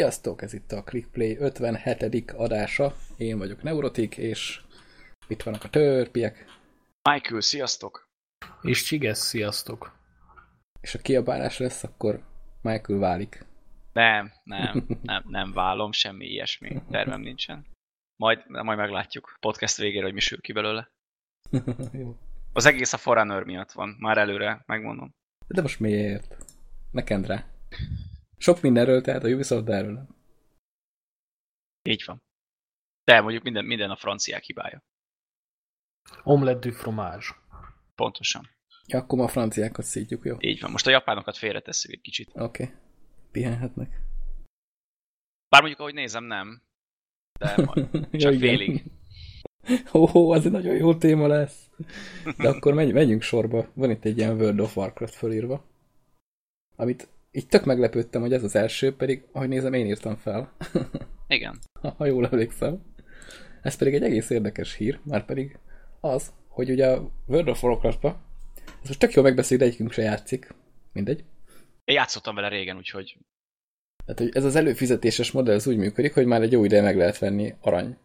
Sziasztok, ez itt a ClickPlay 57. adása. Én vagyok Neurotik, és itt vannak a törpiek, Michael, sziasztok! És Csigesz, sziasztok! és ha kiabálás lesz, akkor Michael válik. Nem, nem, nem, nem válom, semmi ilyesmi tervem nincsen. Majd, majd meglátjuk podcast végére, hogy mi sül ki belőle. Jó. Az egész a Forerunner miatt van, már előre megmondom. De most miért? Ne kend rá. Sok mindenről, tehát a Ubisoft, de erről nem. Így van. De mondjuk minden, minden a franciák hibája. Omelette du fromage. Pontosan. Ja, akkor ma a franciákat szítjuk, jó? Oké. Így van. Most a japánokat félretesszük egy kicsit. Okay. Pihenhetnek. Bár mondjuk, ahogy nézem, nem. De majd csak igen. félig. Hó, hó, az egy nagyon jó téma lesz. De akkor menj, menjünk sorba. Van itt egy ilyen World of Warcraft fölírva. Amit így tök meglepődtem, hogy ez az első, pedig, ahogy nézem, én írtam fel. Igen. ha jól emlékszem. Ez pedig egy egész érdekes hír, már pedig az, hogy ugye a World of Warcraft-ba, ez most tök jól megbeszélt, egyikünk se játszik, mindegy. Én játszottam vele régen, úgyhogy Tehát, hogy ez az előfizetéses modell az úgy működik, hogy már egy jó ideje meg lehet venni arany.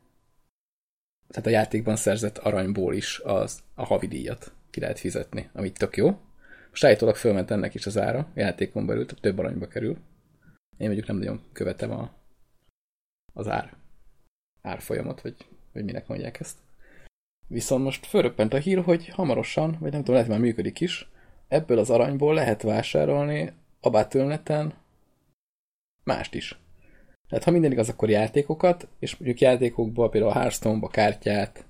Tehát a játékban szerzett aranyból is az, a havi díjat ki lehet fizetni, amit tök jó. Most fölment ennek is az ára, játékon belül tehát több aranyba kerül. Én mondjuk nem nagyon követem a, az ár, árfolyamot, vagy, vagy minek mondják ezt. Viszont most fölröppent a hír, hogy hamarosan, vagy nem tudom, lehet már működik is, ebből az aranyból lehet vásárolni a Battle.net-en mást is. Tehát ha minden igaz, akkor játékokat, és mondjuk játékokban, például a Hearthstone-ba kártyát,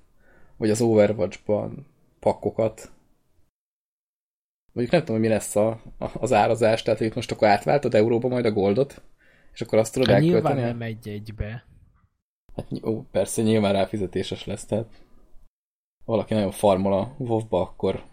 vagy az Overwatch-ban pakkokat. Mondjuk nem tudom, hogy mi lesz a, a, az árazás, tehát hogy most akkor átváltod euróba majd a goldot, és akkor azt tudod Hát nyilván elkölteni. nem egy egybe. Hát ó, persze, nyilván ráfizetéses lesz, tehát valaki nagyon farmol a WoW-ba, akkor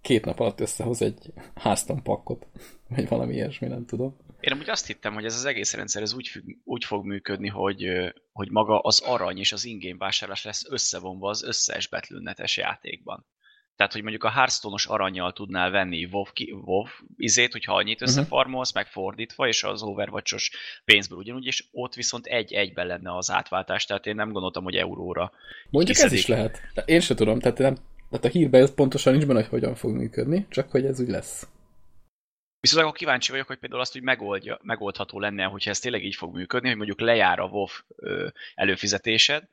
két nap alatt összehoz egy Hearthstone pakkot, vagy valami ilyesmi, nem tudom. Én amúgy azt hittem, hogy ez az egész rendszer ez úgy, függ, úgy fog működni, hogy, hogy maga az arany és az ingame vásárlás lesz összevonva az összes Battle.net-es játékban. Tehát, hogy mondjuk a Hearthstone-os aranyjal tudnál venni WoW, WoW izét, hogyha annyit összefarmolsz, meg fordítva, és az Overwatch-os pénzből ugyanúgy, és ott viszont egy-egyben lenne az átváltás, tehát én nem gondoltam, hogy euróra. Mondjuk ez kiszedik. is lehet. Én se tudom, tehát, nem, tehát a hírben ez pontosan nincs benne, hogy hogyan fog működni, csak hogy ez úgy lesz. Viszont akkor kíváncsi vagyok, hogy például azt úgy megoldja, megoldható lenne, hogyha ez tényleg így fog működni, hogy mondjuk lejár a WoW előfizetésed,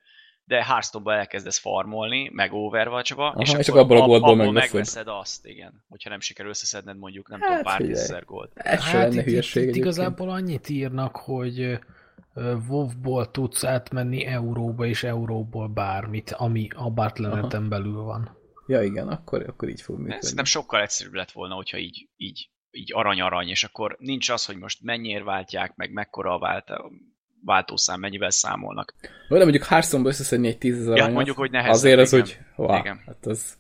de Hearthstone-ba elkezdesz farmolni, meg Overwatch-ba, Aha, és, és akkor akkor abból a goldból abból megveszed. megveszed azt, igen. Hogyha nem sikerül összeszedned mondjuk, nem Hát, tudom, pár tízezer gold. Ez Hát lenne itt, itt, hülyeség itt egyébként. igazából annyit írnak, hogy WoW-ból tudsz átmenni euróba, és euróból bármit, ami a Battle.net-en belül van. Ja igen, akkor, akkor így fog működni. Szerintem sokkal egyszerűbb lett volna, hogyha így, így, így arany-arany, és akkor nincs az, hogy most mennyire váltják, meg mekkora a vált, váltószám, mennyivel számolnak. Vagy de mondjuk Hearthstone-ba összeszedni egy tízezer Ja, aranyat, mondjuk, hogy nehezebb, Azért az igen. úgy, wow, Igen. hát az...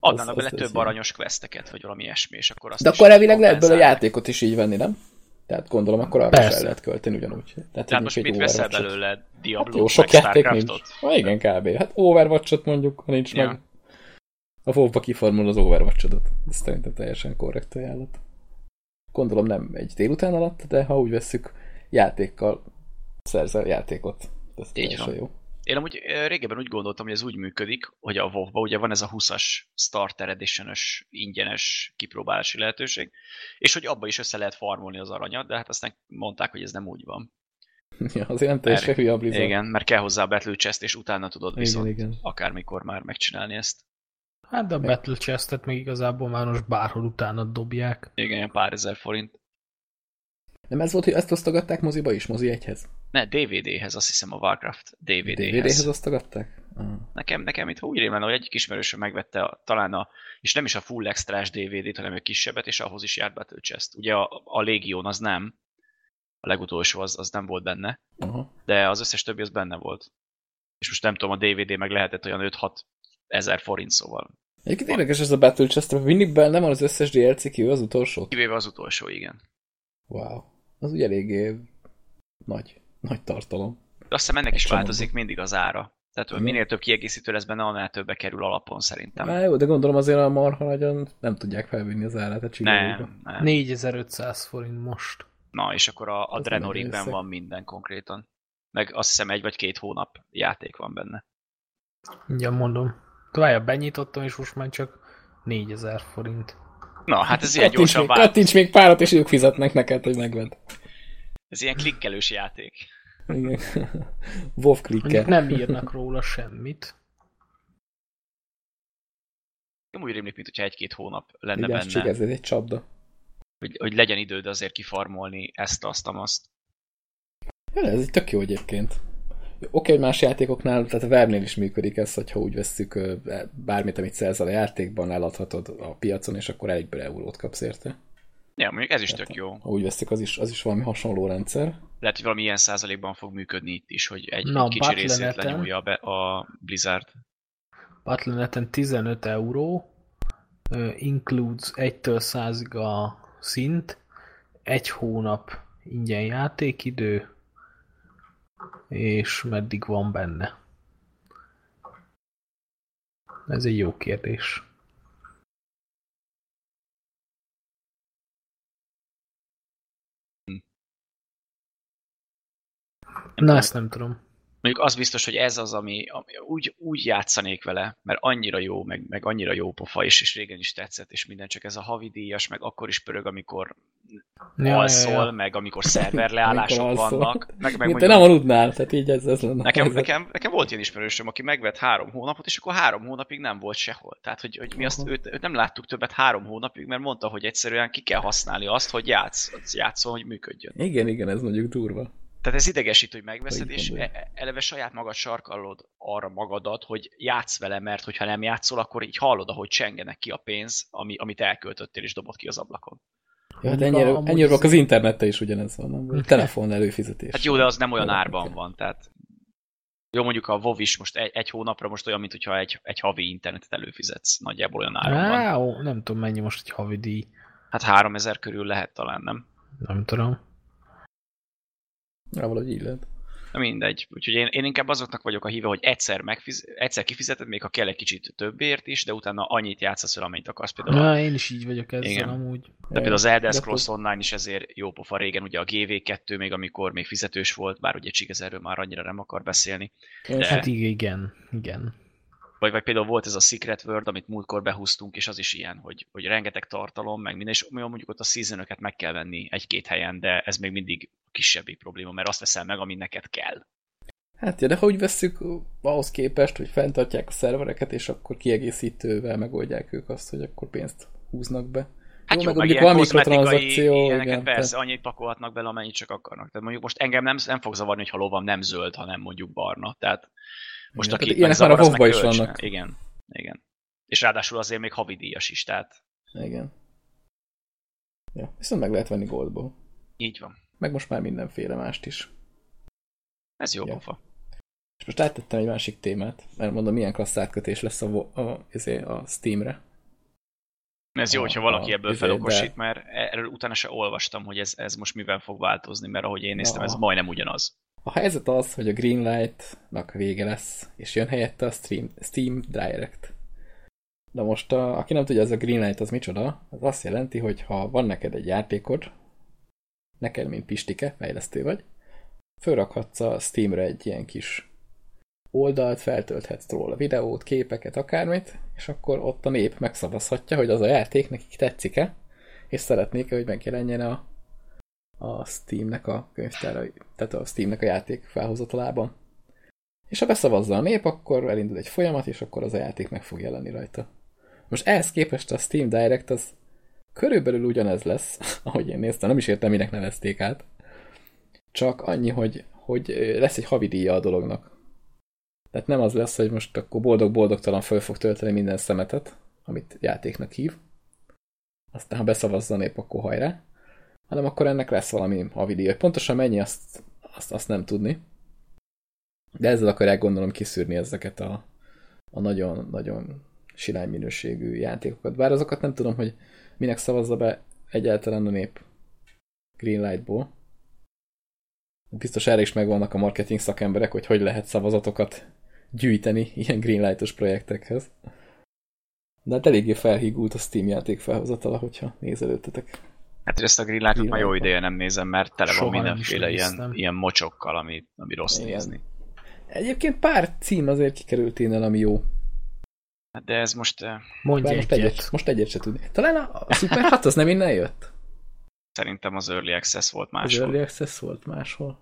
Adnának az- bele az több ilyen. aranyos questeket, vagy valami iesmi, és akkor azt De akkor elvileg lehet belőle játékot is így venni, nem? Tehát gondolom, akkor arra is Persze. el lehet költeni ugyanúgy. Tehát, Tehát hogy most egy mit veszel belőle? Diablo, Hát jó, sok játék nincs. Ha igen, kb. Hát Overwatch-ot mondjuk, ha nincs Ja. meg. A WoW-ba kiformul az Overwatch-odat. Ez szerintem teljesen korrekt ajánlat. Gondolom nem egy délután alatt, de ha úgy vesszük, játékkal szerzel játékot. Ez teljesen van. jó. Én amúgy régebben úgy gondoltam, hogy ez úgy működik, hogy a WoW-ba ugye van ez a 20-as Starter edition ingyenes kipróbálási lehetőség, és hogy abba is össze lehet farmolni az aranyat, de hát aztán mondták, hogy ez nem úgy van. Ja, azért nem teljesen hülye a Blizzard. Igen, mert kell hozzá a Battle Chest, és utána tudod Igen, viszont igen. akármikor már megcsinálni ezt. Hát de a Battle Chest-et meg igazából már most bárhol utána dobják. Igen, pár ezer forint. Nem ez volt, hogy ezt osztogatták moziba is, mozi egyhez? Ne, DVD-hez, azt hiszem a Warcraft DVD-hez. DVD-hez osztogatták? Ah. Nekem, nekem itt úgy rémlenne, hogy egyik ismerősöm megvette a, talán a, és nem is a full extrás DVD-t, hanem egy kisebbet, és ahhoz is járt Battle Chest. Ugye a, a Legion az nem, a legutolsó az, az nem volt benne, Aha. de az összes többi az benne volt. És most nem tudom, a DVD meg lehetett olyan 5-6 ezer forint, szóval. Egyébként érdekes ez a Battle Chest, mindig benne van az összes DLC kivéve az utolsó. Kivéve az utolsó, igen. Wow. Az ugye eléggé nagy, nagy tartalom. De azt hiszem ennek Egy is csomagban. változik mindig az ára. Tehát hogy Igen. minél több kiegészítő lesz benne, annál többe kerül alapon szerintem. Á, jó, de gondolom azért a marha nagyon nem tudják felvinni az árát a csigába. Nem, nem. 4500 forint most. Na, és akkor a, a Drenorigben van minden konkrétan. Meg azt hiszem egy vagy két hónap játék van benne. Ugye mondom. Tovább benyitottam, és most már csak 4000 forint. Na, hát ez ilyen Kattints gyorsan még, vált. kattints még párat, és ők fizetnek neked, hogy megvedd. Ez ilyen klikkelős játék. Igen. WoW klikker. nem írnak róla semmit. Nem úgy rémlik, mint hogyha egy-két hónap lenne Vigyázz, benne. Csig, ez egy csapda. Hogy, hogy legyen időd azért kifarmolni ezt, azt, azt. Ja, ez egy tök jó egyébként. Oké, hogy más játékoknál, tehát a Webnél is működik ez, hogyha úgy vesszük ö, bármit, amit szerzel a játékban, eladhatod a piacon, és akkor egyből eurót kapsz érte. Ja, mondjuk ez is tök jó. Ha úgy veszik, az is, az is valami hasonló rendszer. Lehet, hogy valami ilyen százalékban fog működni itt is, hogy egy, Na, egy kicsi részét Battle.net-en lenyúlja be a Blizzard. Battle.net-en 15 euró, includes 1-től 100-ig a szint, egy hónap ingyen játékidő, és meddig van benne? Ez egy jó kérdés. Na, ezt nem tudom. Mondjuk az biztos, hogy ez az, ami, ami úgy, úgy játszanék vele, mert annyira jó, meg, meg annyira jó pofa, és, és régen is tetszett, és minden, csak ez a havidíjas, meg akkor is pörög, amikor Ja, alszol, ja, ja. meg amikor szerverleállások Amikor vannak. Meg, meg mondjuk, nem aludnál, tehát így ez, ez lenne. nekem, nekem, nekem, volt ilyen ismerősöm, aki megvett három hónapot, és akkor három hónapig nem volt sehol. Tehát, hogy, hogy mi azt, őt, őt, nem láttuk többet három hónapig, mert mondta, hogy egyszerűen ki kell használni azt, hogy játsz, hogy játszol, hogy működjön. Igen, igen, ez mondjuk durva. Tehát ez idegesít, hogy megveszed, és e- eleve saját magad sarkallod arra magadat, hogy játsz vele, mert hogyha nem játszol, akkor így hallod, ahogy csengenek ki a pénz, ami, amit elköltöttél és dobott ki az ablakon. Ja, hát ennyire, ennyire az internette is ugyanez van, nem? Telefon előfizetés. Hát jó, de az nem olyan árban van, tehát jó, mondjuk a WoW is most egy, egy hónapra most olyan, mint hogyha egy, egy havi internetet előfizetsz, nagyjából olyan áron van. Ó, nem tudom mennyi most egy havidíj. Hát 3000 körül lehet talán, nem? Nem tudom. Ja, valahogy így lehet. Na mindegy. Úgyhogy én, én inkább azoknak vagyok a híve, hogy egyszer, megfiz, egyszer kifizeted, még ha kell egy kicsit többért is, de utána annyit játszasz el, amennyit akarsz. Például, a, Na, én is így vagyok ezzel Igen. amúgy. de például az Elder De Scrolls Online is ezért jó pofa régen, ugye a GV2 még amikor még fizetős volt, bár ugye Csigez erről már annyira nem akar beszélni. De... Hát igen, igen, igen. Vagy, vagy például volt ez a Secret World, amit múltkor behúztunk, és az is ilyen, hogy, hogy rengeteg tartalom, meg minden, és mondjuk ott a season meg kell venni egy-két helyen, de ez még mindig kisebbik probléma, mert azt veszel meg, ami neked kell. Hát, ja, de ha úgy vesszük ahhoz képest, hogy fenntartják a szervereket, és akkor kiegészítővel megoldják ők azt, hogy akkor pénzt húznak be. Hát jó, meg meg ilyen van mikrotranszakció, igen, persze, tehát- annyit pakolhatnak bele, amennyit csak akarnak. Tehát mondjuk most engem nem, nem fog zavarni, hogyha lovam nem zöld, hanem mondjuk barna. Tehát most Igen, aki ilyenek már a meg is vannak. Igen, igen. És ráadásul azért még havidíjas is, tehát Igen. Ja, viszont meg lehet venni goldból. így van. Meg most már mindenféle mást is. Ez jó Ja. pofa. És most áttettem egy másik témát, mert mondom, milyen klassz átkötés lesz a, vo- a, izé, a Steamre. Ez jó, A- hogyha valaki a- ebből izé, felokosít, mert erről utána se olvastam, hogy ez, ez most mivel fog változni, mert ahogy én néztem, Na. ez majdnem ugyanaz. A helyzet az, hogy a Greenlight-nak vége lesz, és jön helyette a Steam, Steam Direct. De most, a, aki nem tudja, ez a Greenlight az micsoda, az azt jelenti, hogy ha van neked egy játékod, neked, mint Pistike, fejlesztő vagy, fölrakhatsz a Steamre egy ilyen kis oldalt, feltölthetsz róla videót, képeket, akármit, és akkor ott a nép megszavazhatja, hogy az a játék nekik tetszik-e, és szeretnék-e, hogy megjelenjen a, a Steamnek a könyvtára, tehát a Steamnek a játék felhozatalában. És ha beszavazza a nép, akkor elindul egy folyamat, és akkor az a játék meg fog jelenni rajta. Most ehhez képest a Steam Direct az körülbelül ugyanez lesz, ahogy én néztem, nem is értem, minek nevezték át. Csak annyi, hogy, hogy lesz egy havidíja a dolognak. Tehát nem az lesz, hogy most akkor boldog-boldogtalan föl fog tölteni minden szemetet, amit játéknak hív. Aztán, ha beszavazza a nép, akkor hajrá hanem akkor ennek lesz valami havidíja. Pontosan mennyi, azt, azt, azt nem tudni. De ezzel akarják gondolom kiszűrni ezeket a, a nagyon-nagyon silány minőségű játékokat. Bár azokat nem tudom, hogy minek szavazza be egyáltalán a nép Greenlightból. Biztos erre is megvannak a marketing szakemberek, hogy hogy lehet szavazatokat gyűjteni ilyen Greenlightos projektekhez. De hát eléggé felhígult a Steam játék felhozatala, hogyha nézelődtetek. Hát ezt a greenlight már jó ideje nem nézem, mert tele van Soha mindenféle ilyen, ilyen mocsokkal, ami, ami rossz Igen. nézni. Egyébként pár cím azért kikerült innen, ami jó. Hát de ez most eh, Mondj Bár most egyet. egyet, most egyet se tudni. Talán a, a Super 6 az nem innen jött? szerintem az Early Access volt Az máshol. Early Access volt máshol.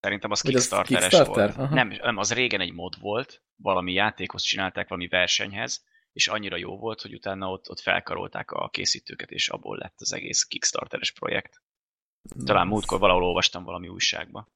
Szerintem az az Kickstarteres Kickstarter? volt. Aha. Nem, nem, az régen egy mod volt, valami játékhoz csinálták valami versenyhez, és annyira jó volt, hogy utána ott, ott felkarolták a készítőket, és abból lett az egész Kickstarteres projekt. Talán múltkor valahol olvastam valami újságba.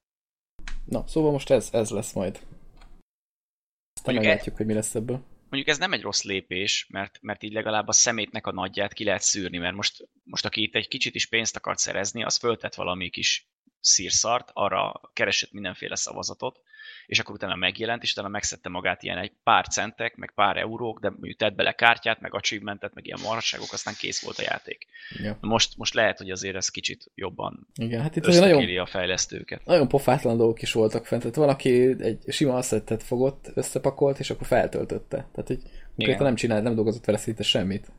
Na, szóval most ez, ez lesz majd. Aztán Mondjuk meglátjuk, hogy mi lesz ebből. Mondjuk ez nem egy rossz lépés, mert, mert így legalább a szemétnek a nagyját ki lehet szűrni, mert most, most aki itt egy kicsit is pénzt akart szerezni, az föltett valami kis szírszart, arra keresett mindenféle szavazatot, és akkor utána megjelent, és utána megszedte magát ilyen egy pár centek, meg pár eurók, de mondjuk tett bele kártyát, meg achievementet, meg ilyen marhasságok, aztán kész volt a játék. Ja. Most, most lehet, hogy azért ez kicsit jobban Igen, hát itt nagyon, a fejlesztőket. nagyon pofátlan dolgok is voltak fent. Tehát valaki egy sima asszettet fogott, összepakolt, és akkor feltöltötte. Tehát, hogy konkrétan nem csinált, nem dolgozott vele szinte semmit,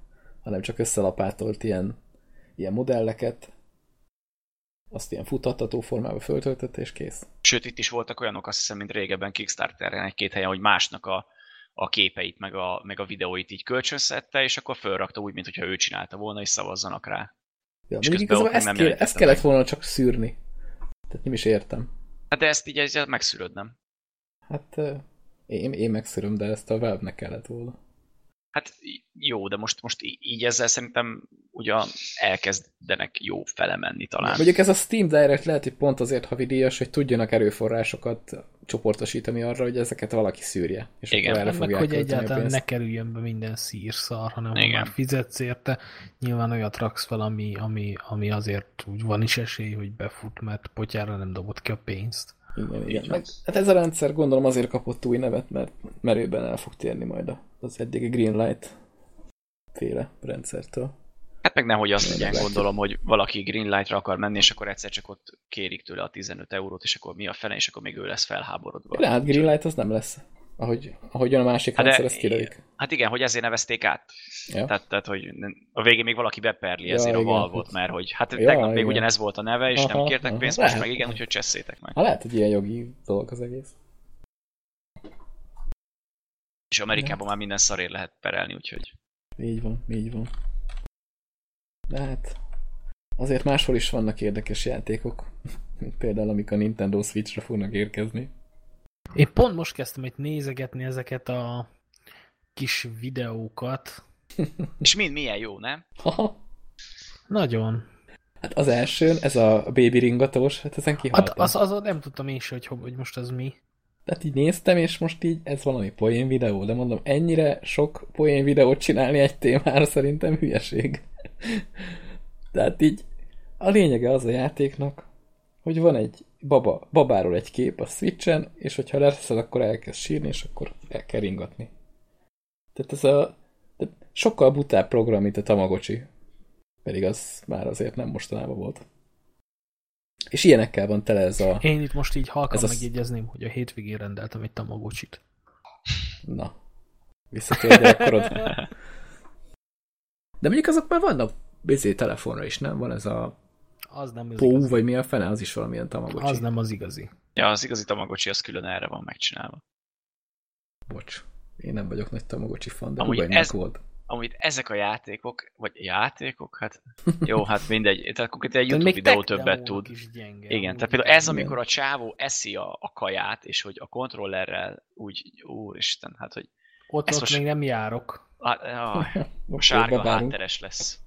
hanem csak összelapátolt ilyen, ilyen modelleket, azt ilyen futtatható formába föltöltötte, és kész. Sőt, itt is voltak olyanok, azt hiszem, mint régebben Kickstarteren egy-két helyen, hogy másnak a, a képeit, meg a, meg a videóit így kölcsönszette, és akkor fölrakta úgy, mintha ő csinálta volna, és szavazzanak rá. Ja, És közben ott ezt, nem kéne, ezt kellett meg. volna csak szűrni. Tehát nem is értem. Hát de ezt így ezzel megszűröd, nem? Hát én, én megszöröm, de ezt a Valve-nek kellett volna. Hát jó, de most, most így ezzel szerintem ugyan elkezdenek jó felemenni talán. Mondjuk ez a Steam Direct lehet, hogy pont azért havidíjas, hogy tudjanak erőforrásokat csoportosítani arra, hogy ezeket valaki szűrje. És Igen. akkor erre meg, hogy egyáltalán ne kerüljön be minden szírszar, hanem ha Igen. már fizetsz érte, nyilván olyat raksz fel, ami, ami, ami azért úgy van is esély, hogy befut, mert potyára nem dobott ki a pénzt. Igen, igen. Meg, hát ez a rendszer gondolom azért kapott új nevet, mert merőben el fog térni majd az eddigi Greenlight féle rendszertől. Hát meg nehogy azt meglátjuk. gondolom, hogy valaki Greenlight-ra akar menni, és akkor egyszer csak ott kérik tőle a 15 eurót, és akkor mi a fene, és akkor még ő lesz felháborodva. De hát Greenlight az nem lesz. Ahogy, ahogyan a másik Hát, rendszer, ezt kilövik. hát igen, hogy ezért nevezték át. Ja. Tehát, tehát, hogy a végén még valaki beperli Ja, ezért a igen. Valve-ot, mert hogy hát Ja, tegnap még igen. ugyanez volt a neve, és nem Aha, kértek aha. pénzt, most Lehet. meg igen, úgyhogy cseszétek meg. Ha lehet, hogy ilyen jogi dolog az egész. És Amerikában már minden szarért lehet perelni, úgyhogy Így van, így van. De hát azért máshol is vannak érdekes játékok, mint például amik a Nintendo Switch-re fognak érkezni. Én pont most kezdtem itt nézegetni ezeket a kis videókat. És mind milyen jó, nem? Haha. Nagyon. Hát az elsőn, ez a baby ringatós, hát ezen Hát kihaltam. az, az, nem tudtam én se, hogy, hogy most az mi. Tehát így néztem, és most így ez valami poén videó, de mondom, ennyire sok poén videót csinálni egy témára szerintem hülyeség. Tehát így a lényege az a játéknak, hogy van egy baba, babáról egy kép a Switchen, és hogyha leszed, akkor elkezd sírni, és akkor el kell ringatni. Tehát ez a de sokkal butább program, mint a Tamagocsi. Pedig az már azért nem mostanában volt. És ilyenekkel van tele ez a... Én itt most így halkan Ez a- megjegyezném, hogy a hétvégén rendeltem egy tamagocsit. Na, visszatér a gyerekkorod. De mondjuk azok már vannak bizé telefonra is, nem? Van ez a Az nem az Pou, igazi. vagy mi a fene, az is valamilyen tamagocsi. Az nem az igazi. Ja, az igazi Tamagocsi az külön erre van megcsinálva. Bocs. Én nem vagyok nagy tamagocsi fan, de Amúgy ez- volt. Amúgy ezek a játékok, vagy játékok, hát jó, hát mindegy. Tehát konkrétan egy YouTube még videó többet tud. Is gyenge, Igen, tehát például ez, Igen. amikor a csávó eszi a, a kaját, és hogy a kontrollerrel úgy, úristen, hát hogy Ott, ezt ott most- még nem járok. hát, jaj, a sárga hátteres lesz.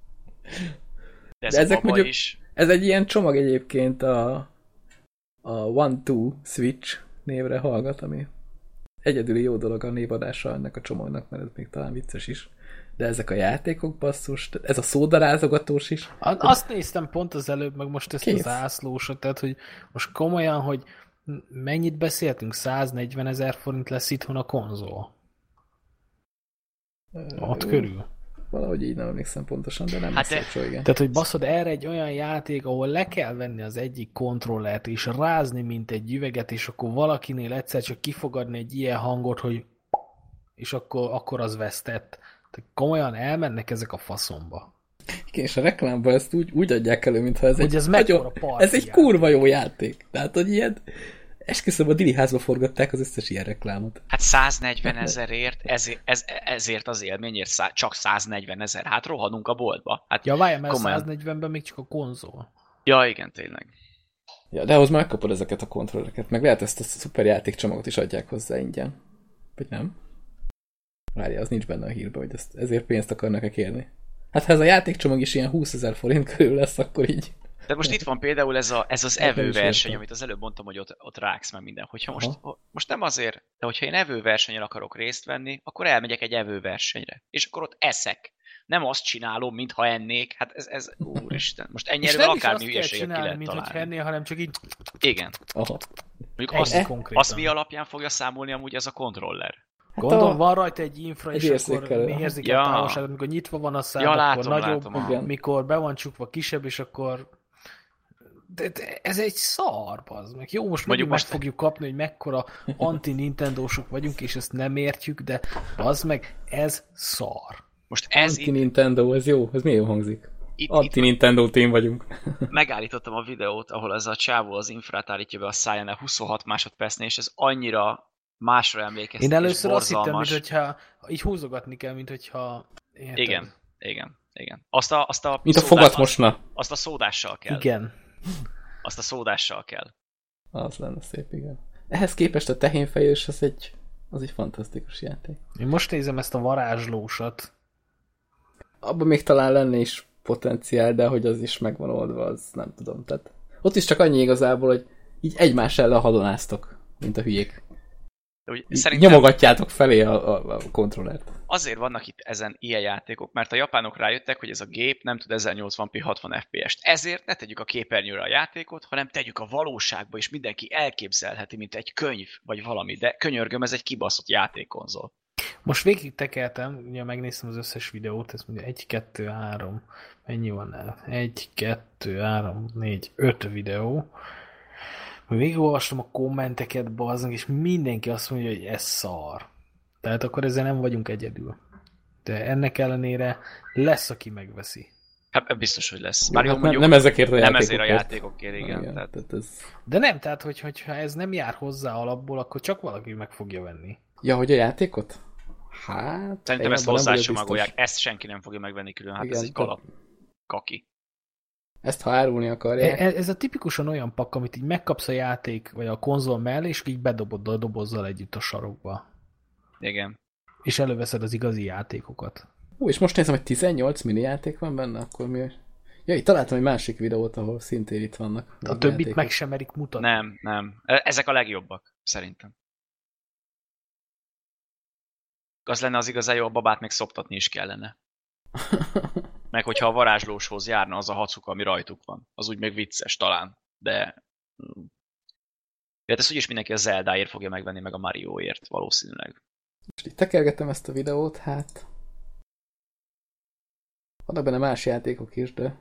De ez De a ezek mondjuk- is. Ez egy ilyen csomag egyébként a, a One-Two Switch névre hallgat, ami egyedüli jó dolog a névadása ennek a csomagnak, mert ez még talán vicces is. De ezek a játékok basszus, ez a szódarázogatós is. A- Azt néztem pont az előbb, meg most ezt Kész. az zászlósot, tehát hogy most komolyan, hogy mennyit beszéltünk? 140 ezer forint lesz itthon a konzol. Ott Ö, körül. Valahogy így nem emlékszem pontosan, de nem Hát de- de... igen. Tehát, hogy baszod, erre egy olyan játék, ahol le kell venni az egyik kontrollert, és rázni, mint egy üveget, és akkor valakinél egyszer csak kifogadni egy ilyen hangot, hogy és akkor, akkor az vesztett. Tehát komolyan elmennek ezek a faszomba. És a reklámban ezt úgy, úgy adják elő, mintha ez Hogy egy ez nagyon, ez egy kurva jó játék. Tehát, hogy ilyen, esküszöm, a Dili házba forgatták az összes ilyen reklámot. Hát 140 ezerért, ezért, ez, ezért az élményért szá, csak 140 ezer. Hát rohanunk a boltba. Hát, Ja, várjál, mert Komolyan. 140-ben még csak a konzol. ja, igen, tényleg. Ja, de ahhoz már megkapod ezeket a kontrollereket, meg lehet ezt a szuper játékcsomagot is adják hozzá ingyen. Vagy nem? Várja, az nincs benne a hírben, hogy ezt, ezért pénzt akarnak-e kérni. Hát ha ez a játékcsomag is ilyen 20 ezer forint körül lesz, akkor így. De most itt van például ez, a, ez az evőverseny, amit az előbb mondtam, hogy ott, ott ráksz meg minden. Hogyha most, Aha. most nem azért, de hogyha én evőversenyen akarok részt venni, akkor elmegyek egy evőversenyre. És akkor ott eszek. Nem azt csinálom, mintha ennék. Hát ez, ez úristen. Most ennyi És erővel akármi kell hülyeséget ki lehet mint találni. hennél, hanem csak így... Igen. Aha. Mondjuk azt, konkrétan. azt mi alapján fogja számolni amúgy ez a kontroller? Hát Gondolom, a- van rajta egy infra, Egy és akkor érzékelő. mi érzik Ja. a távolságot, amikor nyitva van a szám, Ja, akkor látom, nagyobb, látom. mikor be van csukva kisebb, és akkor... De, de ez egy szar, az meg. Jó, most Mondjuk meg most- fogjuk kapni, hogy mekkora anti-nintendósok vagyunk, és ezt nem értjük, de az meg, ez szar. Most ez Anti-Nintendo, ez jó, ez milyen jó hangzik. itt, Anti-Nintendo team vagyunk. megállítottam a videót, ahol ez a csávó az infrát állítja be a szájánál 26 másodpercnél, és ez annyira másra emlékeztet, Én először azt hittem, borzalmas. mintha így húzogatni kell, mint hogyha... Érted? Igen, igen, igen. Azt a, azt a, Mint a fogat mosna. Azt a szódással kell. Igen. Azt a szódással kell. Az lenne szép, igen. Ehhez képest a tehénfejős az egy, az egy fantasztikus játék. Én most nézem ezt a varázslósat. Abban még talán lenne is potenciál, de hogy az is megvan oldva, az nem tudom. Tehát ott is csak annyi igazából, hogy így egymás ellen hadonáztok, mint a hülyék. De úgy, szerintem Nyomogatjátok felé a, a, a kontrollert. Azért vannak itt ezen ilyen játékok, mert a japánok rájöttek, hogy ez a gép nem tud 1080p 60 FPS-t. Ezért ne tegyük a képernyőre a játékot, hanem tegyük a valóságba, és mindenki elképzelheti, mint egy könyv, vagy valami. De könyörgöm, ez egy kibaszott játékkonzol. Most végig tekeltem, ugye megnéztem az összes videót, ez mondja 1, 2, 3, mennyi van el? 1, 2, 3, 4, 5 videó. Végigolvastam a kommenteket, bazdmeg, és mindenki azt mondja, hogy ez szar. Tehát akkor ezzel nem vagyunk egyedül. De ennek ellenére lesz, aki megveszi. Hát biztos, hogy lesz. Már jó, hát nem, mondjuk, nem ezekért a nem ezért a játékokért, igen. igen Tehát, tehát ez... De nem, tehát hogy, hogyha ez nem jár hozzá alapból, akkor csak valaki meg fogja venni. Ja, hogy a játékot? Hát... szerintem ezt nem hozzácsomagolják, ezt senki nem fogja megvenni külön, hát Igen, ez egy kalap. Kaki. Ezt ha árulni akarják. e- Ez a tipikusan olyan pak, amit így megkapsz a játék, vagy a konzol mellé, és így bedobod a dobozzal együtt a sarokba. Igen. És előveszed az igazi játékokat. Ú, és most nézem, hogy 18 mini játék van benne, akkor mi... Ja, itt találtam egy másik videót, ahol szintén itt vannak. A többit játékok. meg sem merik mutatni. Nem, nem. E- Ezek a legjobbak, szerintem. Az lenne az igazán jó, a babát még szoptatni is kellene. Meg hogyha a varázslóshoz járna az a hacuk, ami rajtuk van. Az úgy még vicces talán, de... mm. De hát ezt úgyis mindenki a Zeldáért fogja megvenni, meg a Marioért valószínűleg. Most így tekergetem ezt a videót, hát... Vannak benne más játékok is, de...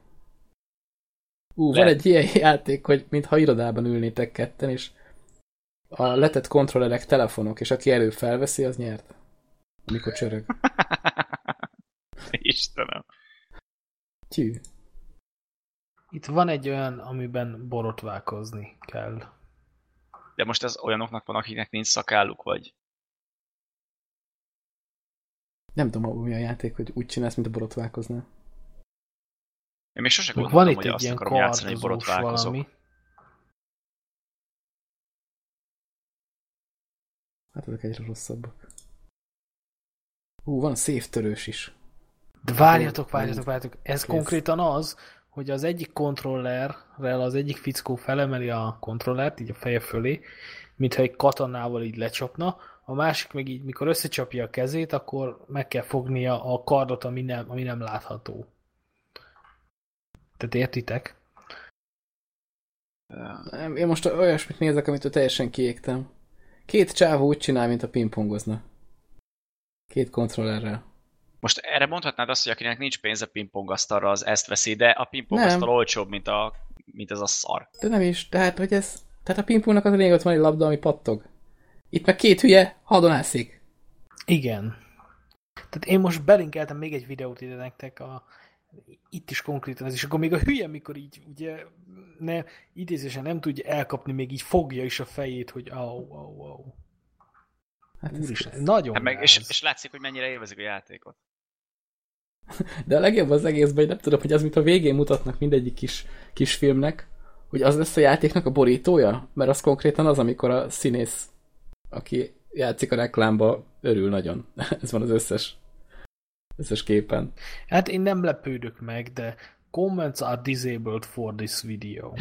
Ú, van egy ilyen játék, hogy mintha irodában ülnétek ketten, és a letett kontrollerek telefonok, és aki elő felveszi, az nyert. Amikor csörög. Istenem. Tyű. Itt van egy olyan, amiben borotválkozni kell. De most ez olyanoknak van, akiknek nincs szakálluk, vagy... Nem tudom, mi a játék, hogy úgy csinálsz, mint a borotválkoznál. Én még sose van gondoltam, itt hogy egy azt ilyen akarom játszani, hogy borotválkozok. valami. Hát ezek egyre rosszabbak. Ú, van széftörős is. De várjatok, várjatok, várjatok. Ez Kész. konkrétan az, hogy az egyik kontrollerrel az egyik fickó felemeli a kontrollert, így a feje fölé, mintha egy katonával így lecsapna, a másik meg így, mikor összecsapja a kezét, akkor meg kell fognia a kardot, ami nem, ami nem látható. Tehát értitek? Nem, én most olyasmit nézek, amitől teljesen kiégtem. Két csávó úgy csinál, mint a pingpongozna. Két kontrollerrel. Most erre mondhatnád azt, hogy akinek nincs pénze pingpongasztalra, az ezt veszi, de a pingpongasztal olcsóbb, mint, a, mint ez a szar. De nem is, tehát, hogy ez... Tehát a pingpongnak az a lényeg, ott van egy labda, ami pattog. Itt meg két hülye hadonászik. Igen. Tehát én most belinkeltem még egy videót ide nektek, a, itt is konkrétan ez, és akkor még a hülye, mikor így ugye ne, idézésen nem tudja elkapni, még így fogja is a fejét, hogy au, au, au. Hát Úristen, nagyon hát meg, és, és látszik, hogy mennyire élvezik a játékot. De a legjobb az egészben, hogy nem tudom, hogy az, mint a végén mutatnak mindegyik kis, kis filmnek, hogy az lesz a játéknak a borítója? Mert az konkrétan az, amikor a színész, aki játszik a reklámba, örül nagyon. Ez van az összes, összes képen. Hát én nem lepődök meg, de comments are disabled for this video.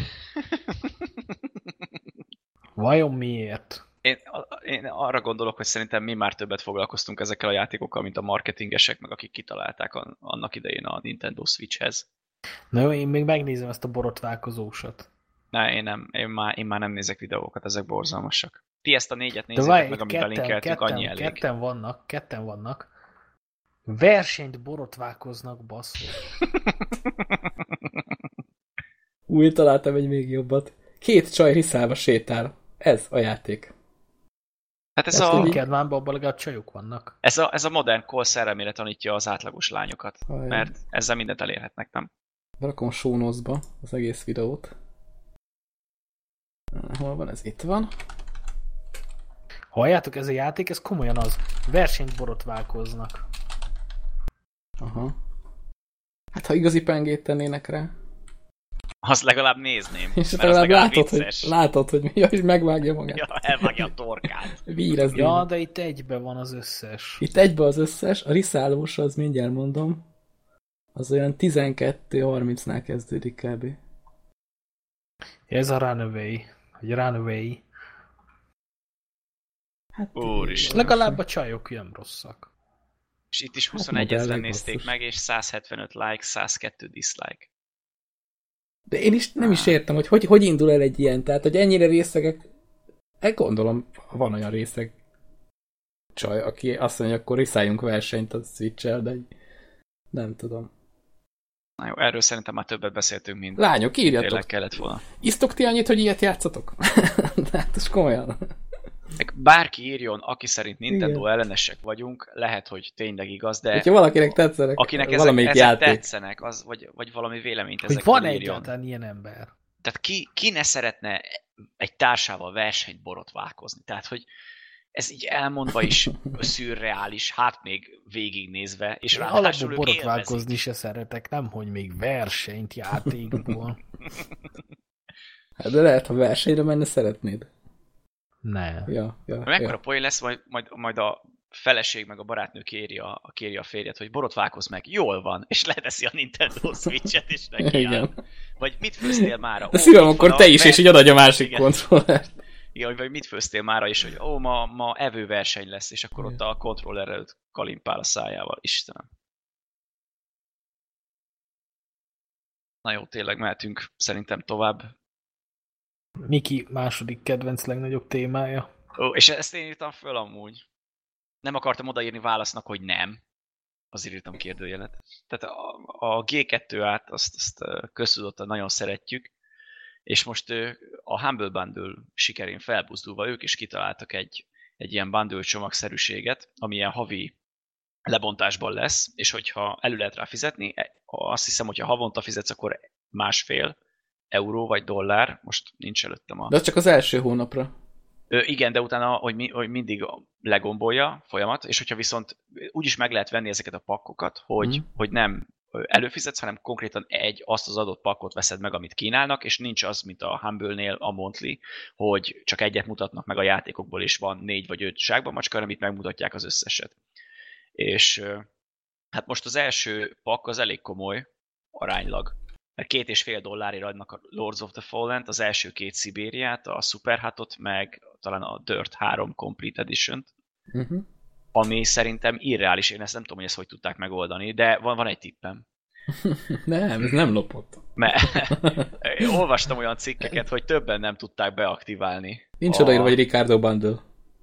Vajon miért? Én, én arra gondolok, hogy szerintem mi már többet foglalkoztunk ezekkel a játékokkal, mint a marketingesek, meg akik kitalálták annak idején a Nintendo Switchhez. Na jó, én még megnézem ezt a borotválkozósat. Ne, én, nem, én, már, én már nem nézek videókat, ezek borzalmasak. Ti ezt a négyet nézzétek meg, amit belinkeltünk, annyi elég. Ketten vannak, ketten vannak. Versenyt borotválkoznak, basszó. Új, találtam egy még jobbat. Két csaj riszálva sétál. Ez a játék. Hát ez, ez a... Kedvánban abban legalább csajok vannak. Ez a, ez a modern kol szerelmére tanítja az átlagos lányokat. Ajaj. Mert ezzel mindent elérhetnek, nem? Berakom a show az egész videót. Hol van ez? Itt van. Halljátok, ez a játék, ez komolyan az. Versenyt borotválkoznak. Aha. Hát ha igazi pengét tennének rá. Azt legalább nézném. És legalább, legalább látod, hogy, látod, hogy mi, és megvágja magát. Ja, elvágja a torkát. Vírezni. Ja, de itt egybe van az összes. Itt egybe az összes, a riszálós az mindjárt mondom, az olyan 12-30-nál kezdődik kb. Ez a Runaway, vagy Runaway. Hát, Úristen. Legalább a csajok ilyen rosszak. És itt is 21 hát, ezeren nézték meg, és 175 like, 102 dislike. De én is nem is értem, hogy, hogy hogy indul el egy ilyen, tehát hogy ennyire részegek, e gondolom, van olyan részeg csaj, aki azt mondja, akkor riszáljunk versenyt a switch de nem tudom. Na jó, erről szerintem már többet beszéltünk, mint Lányok, írjatok. Tényleg kellett volna. Isztok ti annyit, hogy ilyet játszatok? de hát ez komolyan. Bárki írjon, aki szerint Nintendo Igen. ellenesek vagyunk, lehet, hogy tényleg igaz, de... Hogyha valakinek tetszenek, akinek ezek, ezek játék. tetszenek, az, vagy, vagy valami véleményt hogy ezekről van egyáltalán ilyen ember. Tehát ki, ki ne szeretne egy társával versenyt borotválkozni? Tehát, hogy ez így elmondva is szürreális, hát még végignézve, és ráadásul borotválkozni se szeretek, nem, hogy még versenyt játékból. hát de lehet, ha versenyre menne, szeretnéd. Ne. Ja, ja, Mekkora ja. poén lesz, majd, majd, majd a feleség meg a barátnő kéri a, kéri a férjet, hogy borotválkozz meg, jól van, és leteszi a Nintendo Switch-et, és neki Igen. Vagy mit főztél mára? De szívem, akkor te is, és így adja a másik Igen. kontrollert. Igen, vagy mit főztél mára, és hogy ó, ma, ma evő verseny lesz, és akkor ott a kontroller előtt kalimpál a szájával. Istenem. Na jó, tényleg mehetünk szerintem tovább. Miki második kedvenc legnagyobb témája. Ó, és ezt én írtam föl amúgy. Nem akartam odaírni válasznak, hogy nem. Azért írtam kérdőjelet. Tehát a, a G2-át azt, azt köztudottan nagyon szeretjük, és most a Humble Bundle sikerén felbuzdulva ők is kitaláltak egy, egy ilyen bundle csomagszerűséget, ami ilyen havi lebontásban lesz, és hogyha elő lehet rá fizetni, e, azt hiszem, hogyha havonta fizetsz, akkor másfél euró vagy dollár, most nincs előttem a... De az csak az első hónapra. Ö, igen, de utána, hogy, mi, hogy mindig legombolja folyamat, és hogyha viszont úgy is meg lehet venni ezeket a pakkokat, hogy, mm. hogy nem előfizetsz, hanem konkrétan egy, azt az adott pakkot veszed meg, amit kínálnak, és nincs az, mint a Humble-nél, a Monthly, hogy csak egyet mutatnak meg a játékokból, és van négy vagy öt zsákban macska, hanem itt megmutatják az összeset. És hát most az első pakk az elég komoly, aránylag, mert két és fél dollárért adnak a Lords of the Fallen-t, az első két Szibériát, a Superhatot, meg talán a Dirt 3 Complete Edition-t. Uh-huh ami szerintem irreális, én ezt nem tudom, hogy ezt hogy tudták megoldani, de van, van egy tippem. nem, ez nem lopott. Mert olvastam olyan cikkeket, hogy többen nem tudták beaktiválni. Nincs a... odaírva, hogy Ricardo Bundle.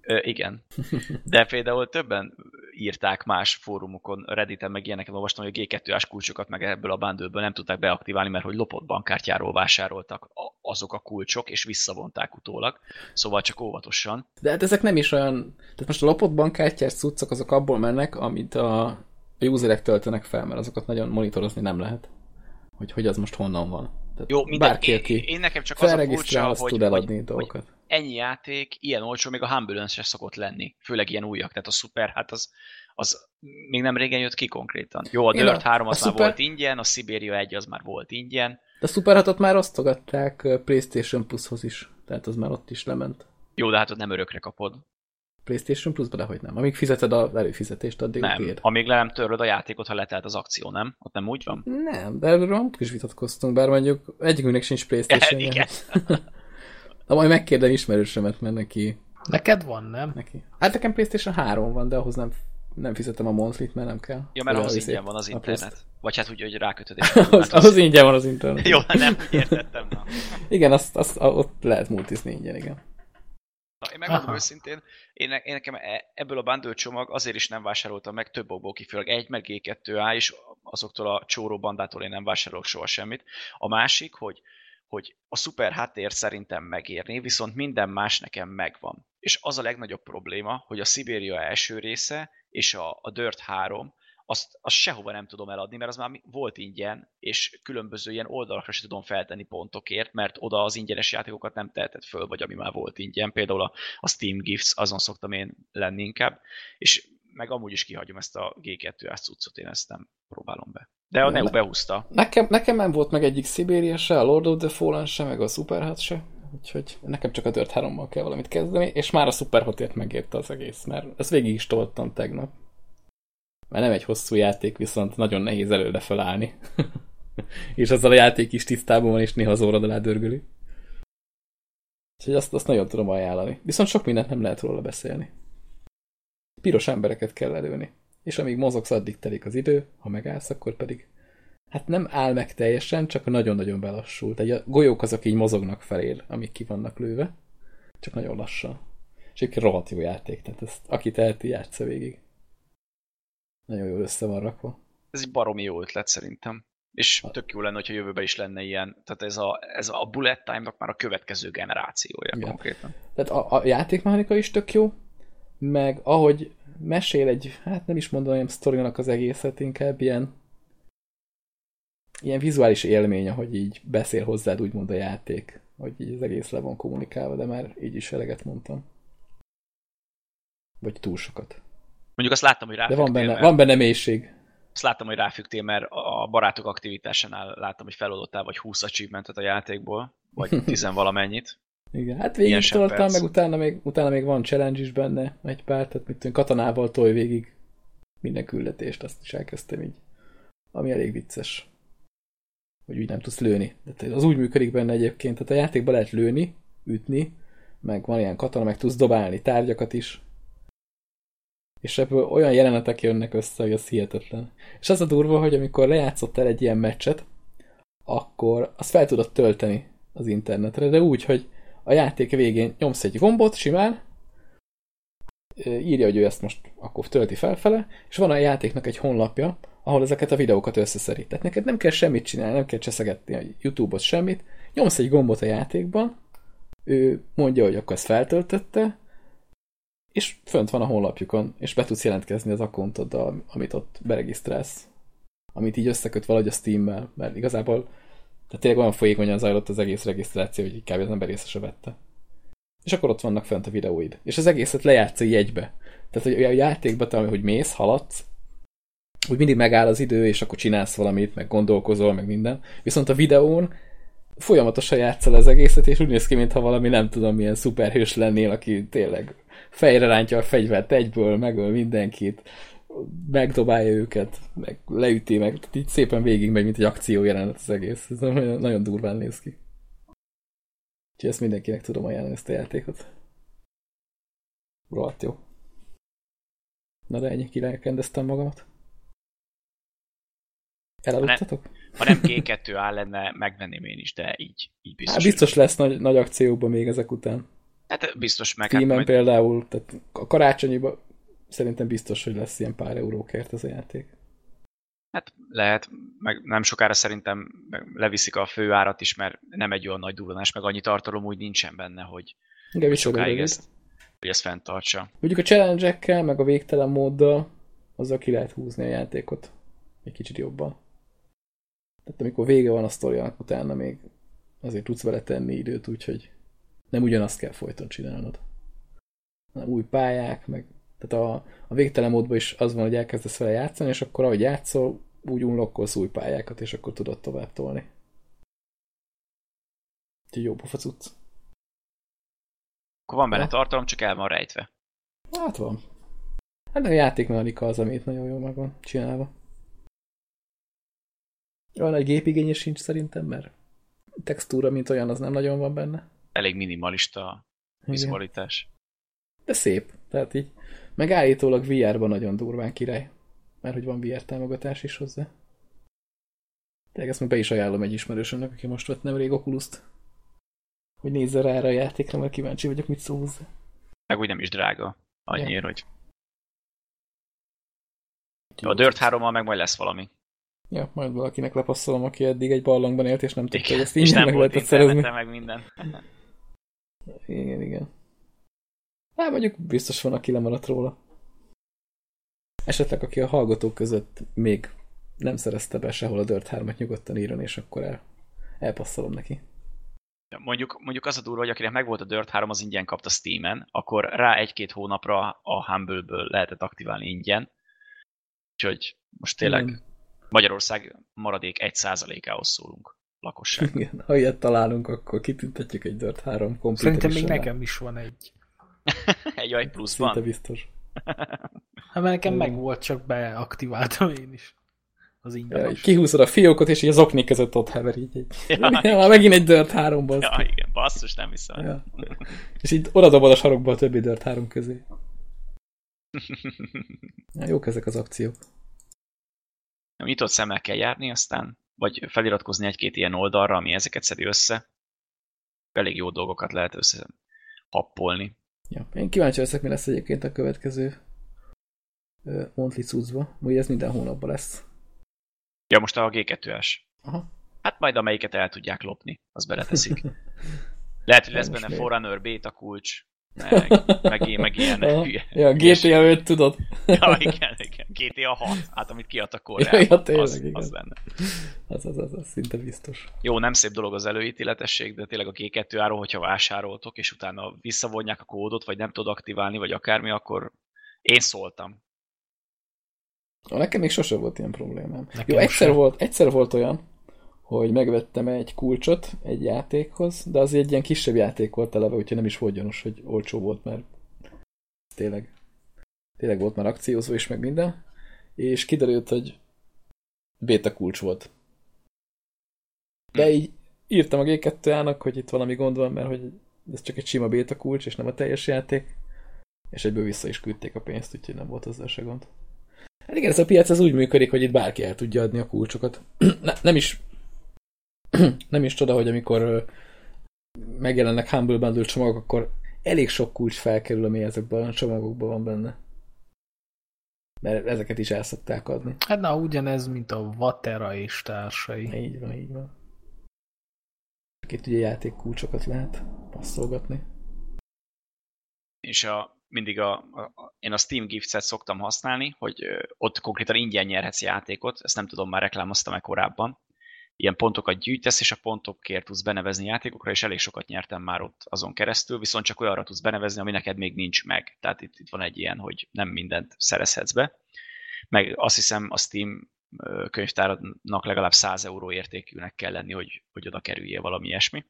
Ö, igen. De például többen írták más fórumokon, Redditen meg ilyeneket olvastam, hogy a G2-ás kulcsokat meg ebből a bundle nem tudták beaktiválni, mert hogy lopott bankkártyáról vásároltak azok a kulcsok, és visszavonták utólag. Szóval csak óvatosan. De hát ezek nem is olyan... Tehát most a lopott bankkártyás cuccok azok abból mennek, amit a a userek töltenek fel, mert azokat nagyon monitorozni nem lehet, hogy hogy az most honnan van. Tehát Jó, minden, bárki, én, én nekem csak az a az hogy, tud hogy, eladni hogy dolgokat. Ennyi játék, ilyen olcsó, még a humble se szokott lenni. Főleg ilyen újak, tehát a Super, hát az, az még nem régen jött ki konkrétan. Jó, a Dirt a- 3 a az már Super- volt ingyen, a Siberia 1 az már volt ingyen. De a Super 6-ot már osztogatták PlayStation Plus-hoz is, tehát az már ott is lement. Jó, de hát ott nem örökre kapod. PlayStation Plus-ba, de hogy nem. Amíg fizeted az előfizetést, addig Nem, tiéd. amíg le nem töröd a játékot, ha letelt az akció, nem? Ott nem úgy van? Nem, de erről is vitatkoztunk, bár mondjuk egyikünknek sincs playstation Igen. Na majd megkérdem ismerősömet, mert neki, Neked van, nem? neki. Hát nekem Playstation 3 van, de ahhoz nem, nem fizetem a monthly mert nem kell. Ja, mert ahhoz ingyen van az internet. Vagy hát úgy, hogy rákötöd és ahhoz, ahhoz ingyen van az internet. Jó, nem értettem. Na. Igen, azt, azt, ott lehet multizni ingyen, igen. Na, én megmondom Aha. őszintén, én, én nekem e- ebből a bundle csomag azért is nem vásároltam meg több okból kifőleg. Egy, meg G2A, és azoktól a csóró bandától én nem vásárolok soha semmit. A másik, hogy, hogy a szuper háttér szerintem megérni, viszont minden más nekem megvan. És az a legnagyobb probléma, hogy a Siberia első része és a, a Dirt 3, azt, azt sehova nem tudom eladni, mert az már volt ingyen, és különböző ilyen oldalakra sem tudom feltenni pontokért, mert oda az ingyenes játékokat nem tehetett föl, vagy ami már volt ingyen. Például a, a Steam Gifts, azon szoktam én lenni inkább, és meg amúgy is kihagyom ezt a G2-ás cuccot, én ezt nem próbálom be. De a Neo ne- behúzta. Nekem, nekem nem volt meg egyik Siberia se, a Lord of the Fallen se, meg a Super Hot se. Úgyhogy nekem csak a Dirt 3 kell valamit kezdeni, és már a Super Hotért megérte az egész, mert ezt végig is toltam tegnap. Mert nem egy hosszú játék, viszont nagyon nehéz előre felállni. és azzal a játék is tisztában van, és néha az órad alá dörgöli. Úgyhogy azt, azt nagyon tudom ajánlani. Viszont sok mindent nem lehet róla beszélni. Piros embereket kell előni. És amíg mozogsz, addig telik az idő, ha megállsz, akkor pedig hát nem áll meg teljesen, csak nagyon-nagyon belassult. Egy a golyók azok így mozognak felél, amik ki vannak lőve, csak nagyon lassan. És egyébként rohadt jó játék, tehát ezt aki teheti, játsza végig. Nagyon jól össze van rakva. Ez egy baromi jó ötlet szerintem. És tök jó lenne, hogyha jövőben is lenne ilyen. Tehát ez a, ez a bullet time-nak már a következő generációja Igen. konkrétan. Tehát a, a játékmechanika is tök jó, meg ahogy mesél egy, hát nem is mondanám sztorinak az egészet, inkább ilyen ilyen vizuális élmény, ahogy így beszél hozzád úgymond a játék, hogy így az egész le van kommunikálva, de már így is eleget mondtam. Vagy túl sokat. Mondjuk azt láttam, hogy De ráfügtél, van benne, mert, van benne mélység. azt láttam, hogy ráfügtél, mert a barátok aktivitásánál láttam, hogy feloldottál vagy 20 achievementet a játékból, vagy 10 valamennyit. Igen, hát végig toltam, meg utána még, utána még van challenge is benne, egy pár, tehát mit tudom, katonával tolj végig minden küldetést, azt is elkezdtem így. Ami elég vicces. Hogy úgy nem tudsz lőni. De az úgy működik benne egyébként, tehát a játékban lehet lőni, ütni, meg van ilyen katona, meg tudsz dobálni tárgyakat is. És ebből olyan jelenetek jönnek össze, hogy az hihetetlen. És az a durva, hogy amikor lejátszottál egy ilyen meccset, akkor azt fel tudod tölteni az internetre, de úgy, hogy a játék végén nyomsz egy gombot simán, írja, hogy ő ezt most akkor tölti felfele, és van a játéknak egy honlapja, ahol ezeket a videókat összeszedi. Tehát neked nem kell semmit csinálni, nem kell cseszegetni a YouTube-ot semmit, nyomsz egy gombot a játékban, ő mondja, hogy akkor ezt feltöltötte, és fönt van a honlapjukon, és be tudsz jelentkezni az akkontoddal, amit ott beregisztrálsz. Amit így összeköt valahogy a Steam-mel, mert igazából tehát tényleg olyan folyékonyan zajlott az egész regisztráció, hogy kb. az ember észre se vette. És akkor ott vannak fent a videóid. És az egészet lejátsz egy jegybe. Tehát, hogy a játékban, te, hogy mész, haladsz, úgy mindig megáll az idő, és akkor csinálsz valamit, meg gondolkozol, meg minden. Viszont a videón folyamatosan játszol az egészet, és úgy néz ki, mintha valami nem tudom milyen szuperhős lennél, aki tényleg fejre rántja a fegyvert egyből, megöl mindenkit, megdobálja őket, meg leüti, meg tehát így szépen végigmegy, mint egy akció jelenet az egész. Ez nagyon, nagyon durván néz ki. Úgyhogy ezt mindenkinek tudom ajánlani, ezt a játékot. Rohadt jó. Na de ennyi, kirendeztem magamat. Elaludtatok? Ha nem G2A lenne, megvenném én is, de így, így biztos. Hát biztos lesz nagy, nagy akcióban még ezek után. Hát biztos meg. Hát Steam-en majd, például, tehát a karácsonyiban szerintem biztos, hogy lesz ilyen pár eurókért ez a játék. hát lehet, meg nem sokára szerintem leviszik a főárat is, mert nem egy olyan nagy durranás, meg annyi tartalom úgy nincsen benne, hogy Igen, sokáig ezt, hogy ezt fenntartsa. Mondjuk a challenge meg a végtelen móddal azzal ki lehet húzni a játékot egy kicsit jobban. Tehát amikor vége van a sztoriának, utána még azért tudsz vele tenni időt, úgyhogy nem ugyanazt kell folyton csinálnod. Hanem új pályák, meg tehát a, a végtelen módban is az van, hogy elkezdesz vele játszani, és akkor ahogy játszol, úgy unlokkolsz új pályákat, és akkor tudod tovább tolni. Úgyhogy jó pofa cucc. Akkor van benne Ja. tartalom, csak el van rejtve. Hát van. Hát a játékmechanika az, amit nagyon jól meg van csinálva. Olyan nagy gépigénye sincs szerintem, mert textúra, mint olyan, az nem nagyon van benne. Elég minimalista vizualitás. De szép. Tehát így meg állítólag VR-ban nagyon durván király. Mert hogy van VR támogatás is hozzá. Tényleg ezt meg be is ajánlom egy ismerősömnek, aki most vett nemrég Oculus-t. Hogy nézze rá erre a játékra, mert kíváncsi vagyok, mit szól hozzá. Meg úgy nem is drága. Annyiért, Ja. hogy a Dirt 3 meg majd lesz valami. Ja, majd valakinek lepasszolom, aki eddig egy barlangban élt, és nem tudta, hogy ezt ingyen meg lehetett szerezni. meg minden. Igen, igen. Hát mondjuk biztos van, aki lemaradt róla. Esetleg, aki a hallgatók között még nem szerezte be sehol a Dirt 3-at, nyugodtan írjon, és akkor el, elpasszolom neki. Mondjuk, mondjuk az a durva, hogy akinek megvolt a Dirt 3, az ingyen kapta Steam-en, akkor rá egy-két hónapra a Humble-ből lehetett aktiválni ingyen. Úgyhogy most tényleg Igen. Magyarország maradék 1%-ához szólunk lakosság. Igen, ha ilyet találunk, akkor kitüntetjük egy Dirt 3 komplet. Szerintem még edition-nel. nekem is van egy. Egy Szinte pluszban. biztos. Hát mert nekem meg volt, csak beaktiváltam én is. Az ingyenes. kihúzod a fiókot, és így az okni között ott hever így. egy. Ja, Ja, megint egy Dirt 3-ból. Ja, igen, basszus, nem hiszem. Ja. És így oda dobod a sarokba a többi Dirt 3 közé. Ja, jók ezek az akciók. Nyitott szemmel kell járni, aztán vagy feliratkozni egy-két ilyen oldalra, ami ezeket szedi össze. Elég jó dolgokat lehet össze happolni. Ja. Én kíváncsi leszek, mi lesz egyébként a következő ö, monthly cuccba. Ugye ez minden hónapban lesz. Ja, most a G2-es. Aha. Hát majd amelyiket el tudják lopni, az beleteszik. Lehet, hogy lesz benne. Forerunner beta kulcs, meg, meg, meg ilyen Aha. hülye. Ja, GTA 5 tudod. Ja, igen, igen. GTA 6, hát amit kiadtak Koreában, ja, tényleg, az, igen. az lenne. Az, az, az, az szinte biztos. Jó, nem szép dolog az előítéletesség, de tényleg a G2 áról, hogyha vásároltok, és utána visszavonják a kódot, vagy nem tudod aktiválni, vagy akármi, akkor én szóltam. Ah, Nekem még sose volt ilyen problémám. Nekem Jó, egyszer sem. volt, egyszer volt olyan, hogy megvettem egy kulcsot egy játékhoz, de az egy ilyen kisebb játék volt eleve, úgyhogy nem is volt gyanús, hogy olcsó volt, mert tényleg, tényleg volt már akciózó is, meg minden, és kiderült, hogy beta kulcs volt. De így írtam a G2-ának, hogy itt valami gond van, mert hogy ez csak egy sima beta kulcs, és nem a teljes játék, és egyből vissza is küldték a pénzt, úgyhogy nem volt ezzel se gond. Hát igen, ez a piac az úgy működik, hogy itt bárki el tudja adni a kulcsokat. ne, nem is nem is csoda, hogy amikor megjelennek Humble Bundle csomagok, akkor elég sok kulcs felkerül, ami ezekben a csomagokban van benne. Mert ezeket is el szokták adni. Hát na, ugyanez, mint a Vatera és társai. Így van, így van. Itt ugye játékkulcsokat lehet passzolgatni. És a, mindig a, a, a, én a Steam Gifts-et szoktam használni, hogy ö, ott konkrétan ingyen nyerhetsz játékot, ezt nem tudom, már reklámoztam-e korábban. Ilyen pontokat gyűjtesz, és a pontokért tudsz benevezni játékokra, és elég sokat nyertem már ott azon keresztül, viszont csak olyanra tudsz benevezni, ami neked még nincs meg. Tehát itt, itt van egy ilyen, hogy nem mindent szerezhetsz be. Meg azt hiszem a Steam könyvtáradnak legalább 100 euró értékűnek kell lenni, hogy, hogy oda kerüljél valami ilyesmi.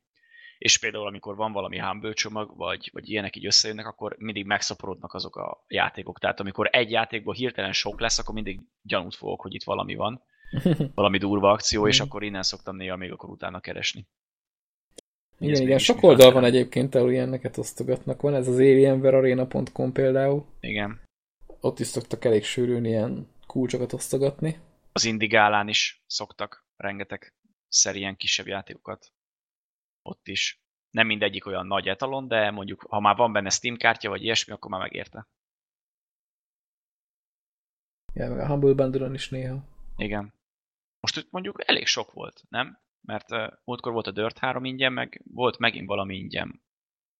És például, amikor van valami Humble csomag, vagy, vagy ilyenek így összejönnek, akkor mindig megszaporodnak azok a játékok. Tehát amikor egy játékból hirtelen sok lesz, akkor mindig gyanút fogok, hogy itt valami van, valami durva akció, és akkor innen szoktam néha még akkor utána keresni. Igen, igen, sok oldal van feltalál. egyébként, ahol ilyeneket osztogatnak. Van ez az alienverarena.com például. Igen. Ott is szoktak elég sűrűn ilyen kulcsokat osztogatni. Az Indigálán is szoktak rengeteg szerien kisebb játékokat. Ott is. Nem mindegyik olyan nagy etalon, de mondjuk, ha már van benne Steam kártya, vagy ilyesmi, akkor már megérte. Ja, meg a Humble Bundle-on is néha. Igen. Most itt mondjuk elég sok volt, nem? Mert uh, múltkor volt a Dirt 3 ingyen, meg volt megint valami ingyen.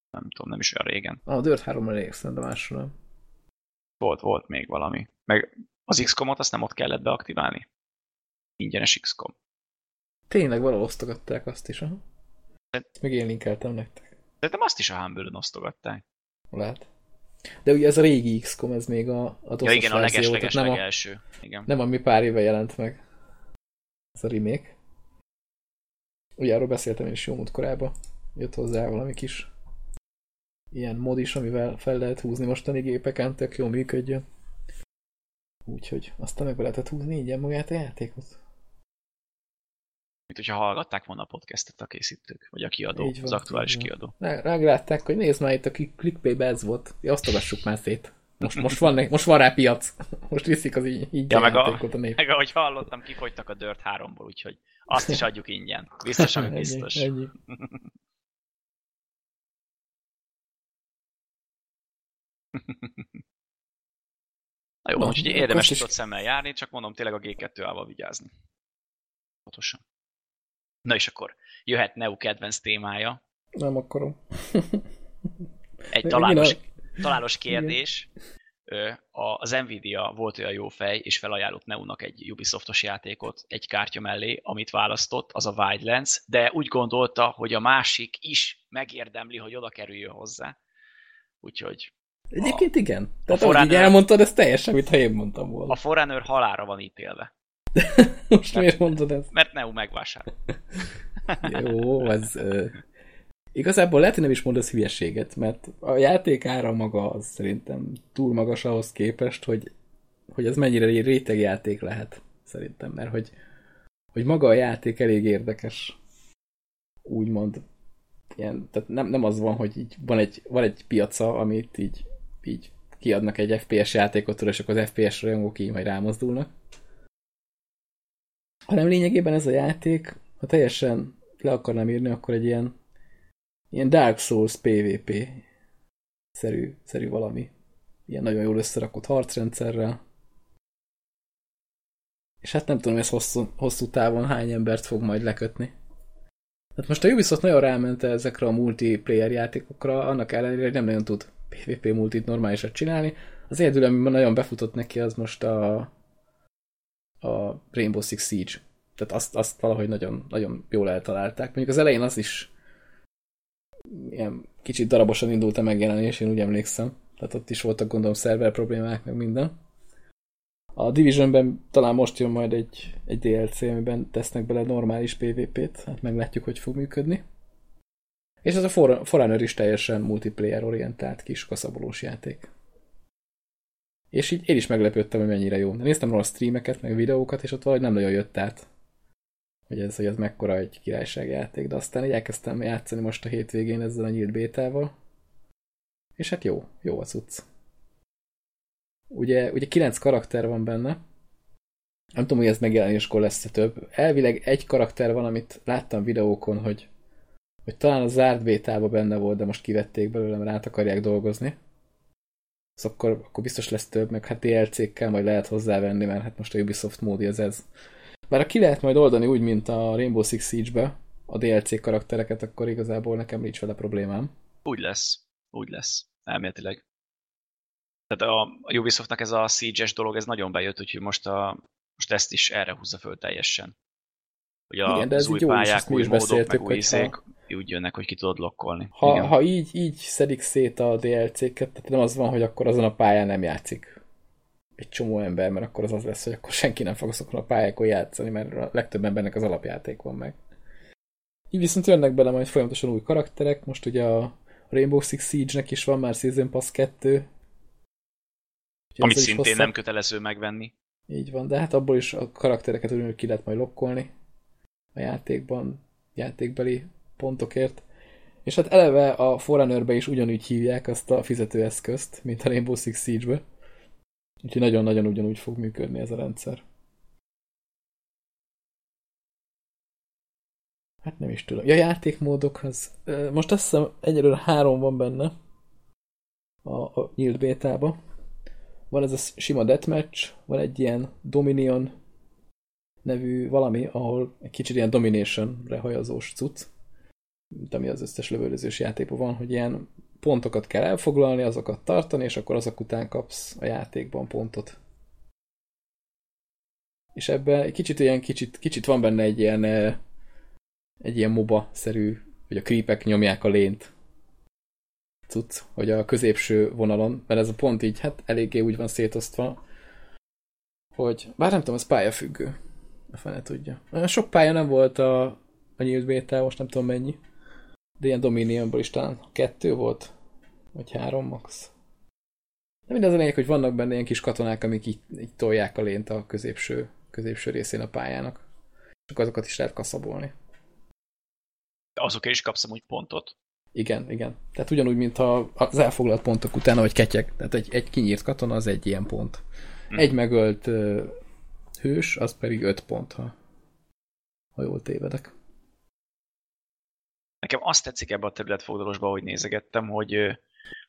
Nem tudom, nem is olyan régen. A Dirt 3 elég, szerintem másra nem. Volt, volt még valami. Meg Az XCOM-ot azt nem ott kellett beaktiválni? Ingyenes XCOM. Tényleg valahol osztogatták azt is, aha. Ezt meg én linkeltem nektek. Szerintem azt is a humble osztogatták. Lehet. De ugye ez a régi XCOM, ez még a, a Ja igen, a leges-leges nem, a, legelső. Igen. nem ami pár éve jelent meg. Ez a remake. Ugye arról beszéltem én is jó múlt korában. Jött hozzá valami kis ilyen mod is, amivel fel lehet húzni mostani gépeken, tök jó működjön. Úgyhogy aztán meg lehetett húzni ingyen magát a játékot. Mint hogyha hallgatták volna a podcastet a készítők, vagy a kiadó, Így van, az aktuális így van. kiadó. Rá- Ráglátták, hogy nézd már itt a clickbait ez volt. Ja, osztogassuk már szét. Most, most, van, most van rá piac. Most viszik az így, így Ja, meg a- a nép. Meg ahogy hallottam, kifogytak a Dirt 3-ból, úgyhogy azt is adjuk ingyen. Biztos, ami biztos. Ennyi, ennyi. Na jó, Na, úgyhogy érdemes is- szemmel járni, csak mondom tényleg a G2-ával vigyázni. Pontosan. Na és akkor jöhet Neo kedvenc témája. Nem akarom. Egy találós, találós kérdés. A- Az Nvidia volt olyan jó fej, és felajánlott Neo-nak egy Ubisoftos játékot egy kártya mellé, amit választott, az a Wildlands, de úgy gondolta, hogy a másik is megérdemli, hogy oda kerüljön hozzá. Úgyhogy Egyébként igen. Tehát a ahogy így Forerunner- elmondtad, ez teljesen, mintha én mondtam volna. a Forerunner halára van ítélve, Most miért mondod ezt? mert Neo megvásárol. Jó, ez... Igazából lehet, hogy nem is mondasz hülyeséget, mert a játék ára maga az szerintem túl magas ahhoz képest, hogy, hogy ez mennyire egy rétegjáték lehet, szerintem, mert hogy, hogy maga a játék elég érdekes, úgymond. Ilyen, tehát nem, nem az van, hogy így van egy, van egy piaca, amit így, így kiadnak egy FPS játékot, és akkor az FPS rajongók így majd rámozdulnak. Hanem lényegében ez a játék, ha teljesen le akarnám írni, akkor egy ilyen, ilyen Dark Souls PvP szerű, szerű valami. Ilyen nagyon jól összerakott harcrendszerrel. És hát nem tudom, ez hosszú, hosszú távon hány embert fog majd lekötni. Hát most a Ubisoft nagyon ráment ezekre a multiplayer játékokra, annak ellenére, hogy nem nagyon tud PvP multit normálisat csinálni. Az egyedül, ami nagyon befutott neki, az most a, a Rainbow Six Siege. Tehát azt, azt valahogy nagyon, nagyon jól eltalálták. Mondjuk az elején az is ilyen kicsit darabosan indult a megjelenés, én úgy emlékszem. Tehát ott is voltak gondolom szerver problémák, meg minden. A Divisionben talán most jön majd egy, egy DLC, amiben tesznek bele normális PvP-t, hát meglátjuk, hogy fog működni. És ez a For- Forerunner is teljesen multiplayer orientált kis kaszabolós játék. És így én is meglepődtem, hogy mennyire jó. Néztem róla streameket, meg videókat, és ott valahogy nem nagyon jött át, hogy ez, hogy ez mekkora egy királyságjáték. De aztán így elkezdtem játszani most a hétvégén ezzel a nyílt bétával. És hát jó, jó a cucc. Ugye, ugye kilenc karakter van benne. Nem tudom, hogy ez megjelenéskor lesz-e több. Elvileg egy karakter van, amit láttam videókon, hogy, hogy talán a zárt bétában benne volt, de most kivették belőle, mert át akarják dolgozni. Szóval akkor, akkor biztos lesz több, meg hát DLC-kkel majd lehet hozzávenni, mert hát most a Ubisoft módi az ez. Bár ha ki lehet majd oldani úgy, mint a Rainbow Six Siege-be a DLC karaktereket, akkor igazából nekem nincs vele problémám. Úgy lesz. Úgy lesz. Elméletileg. Tehát a, a Ubisoftnak ez a Siege-es dolog, ez nagyon bejött, úgyhogy most, a, most ezt is erre húzza föl teljesen. A, Igen, de az ez új így jó is, pályák, mi új is módok, meg új izék úgy jönnek, hogy ki tudod lokkolni. Ha, Igen. ha így, így szedik szét a DLC-ket, tehát nem az van, hogy akkor azon a pályán nem játszik egy csomó ember, mert akkor az az lesz, hogy akkor senki nem fog azokon a pályákon játszani, mert a legtöbb embernek az alapjáték van meg. Így viszont jönnek bele majd folyamatosan új karakterek, most ugye a Rainbow Six Siege-nek is van már Season Pass 2. Úgyhogy Amit szintén hosszabb. nem kötelező megvenni. Így van, de hát abból is a karaktereket ugyanúgy ki lehet majd lokkolni a játékban, játékbeli pontokért. És hát eleve a Forerunnerbe is ugyanúgy hívják azt a fizetőeszközt, mint a Rainbow Six Siege-be. Úgyhogy nagyon-nagyon ugyanúgy fog működni ez a rendszer. Hát nem is tudom. Ja, játékmódok, az, ö, most azt hiszem egyelőre három van benne a, a nyílt bétába. Van ez a sima deathmatch, van egy ilyen Dominion nevű valami, ahol egy kicsit ilyen Domination-re hajazós cucc, mint ami az összes lövöldözős játékban van, hogy ilyen pontokat kell elfoglalni, azokat tartani, és akkor azok után kapsz a játékban pontot. és ebben egy kicsit ilyen, kicsit, kicsit van benne egy ilyen egy ilyen MOBA-szerű, hogy a creepek nyomják a lént cucc, hogy a középső vonalon, mert ez a pont így, hát eléggé úgy van szétosztva, hogy, bár nem tudom, ez pályafüggő. A fene tudja. Sok pálya nem volt a, a nyílt most nem tudom mennyi. De ilyen Dominionból is talán kettő volt, vagy három max. De mindez a lényeg, hogy vannak benne ilyen kis katonák, amik így, így tolják a lént a középső, középső részén a pályának. Csak azokat is lehet kaszabolni. Azokért is kapsz úgy pontot. Igen, igen. Tehát ugyanúgy, mint ha az elfoglalt pontok után, hogy ketyek. Tehát egy, egy kinyírt katona az egy ilyen pont. Hm. Egy megölt uh, hős, az pedig öt pont, ha, ha jól tévedek. Nekem azt tetszik ebbe a területfoglalósba, hogy nézegettem, hogy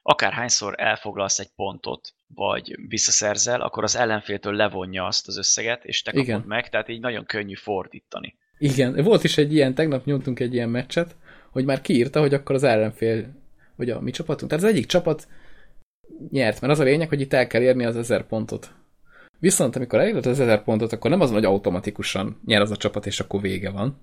akárhányszor elfoglalsz egy pontot, vagy visszaszerzel, akkor az ellenféltől levonja azt az összeget, és te kapod Igen. meg, tehát így nagyon könnyű fordítani. Igen, volt is egy ilyen, tegnap nyomtunk egy ilyen meccset, hogy már kiírta, hogy akkor az ellenfél, vagy a mi csapatunk, tehát az egyik csapat nyert, mert az a lényeg, hogy itt el kell érni az ezer pontot. Viszont amikor elérted az ezer pontot, akkor nem az, hogy automatikusan nyer az a csapat, és akkor vége van,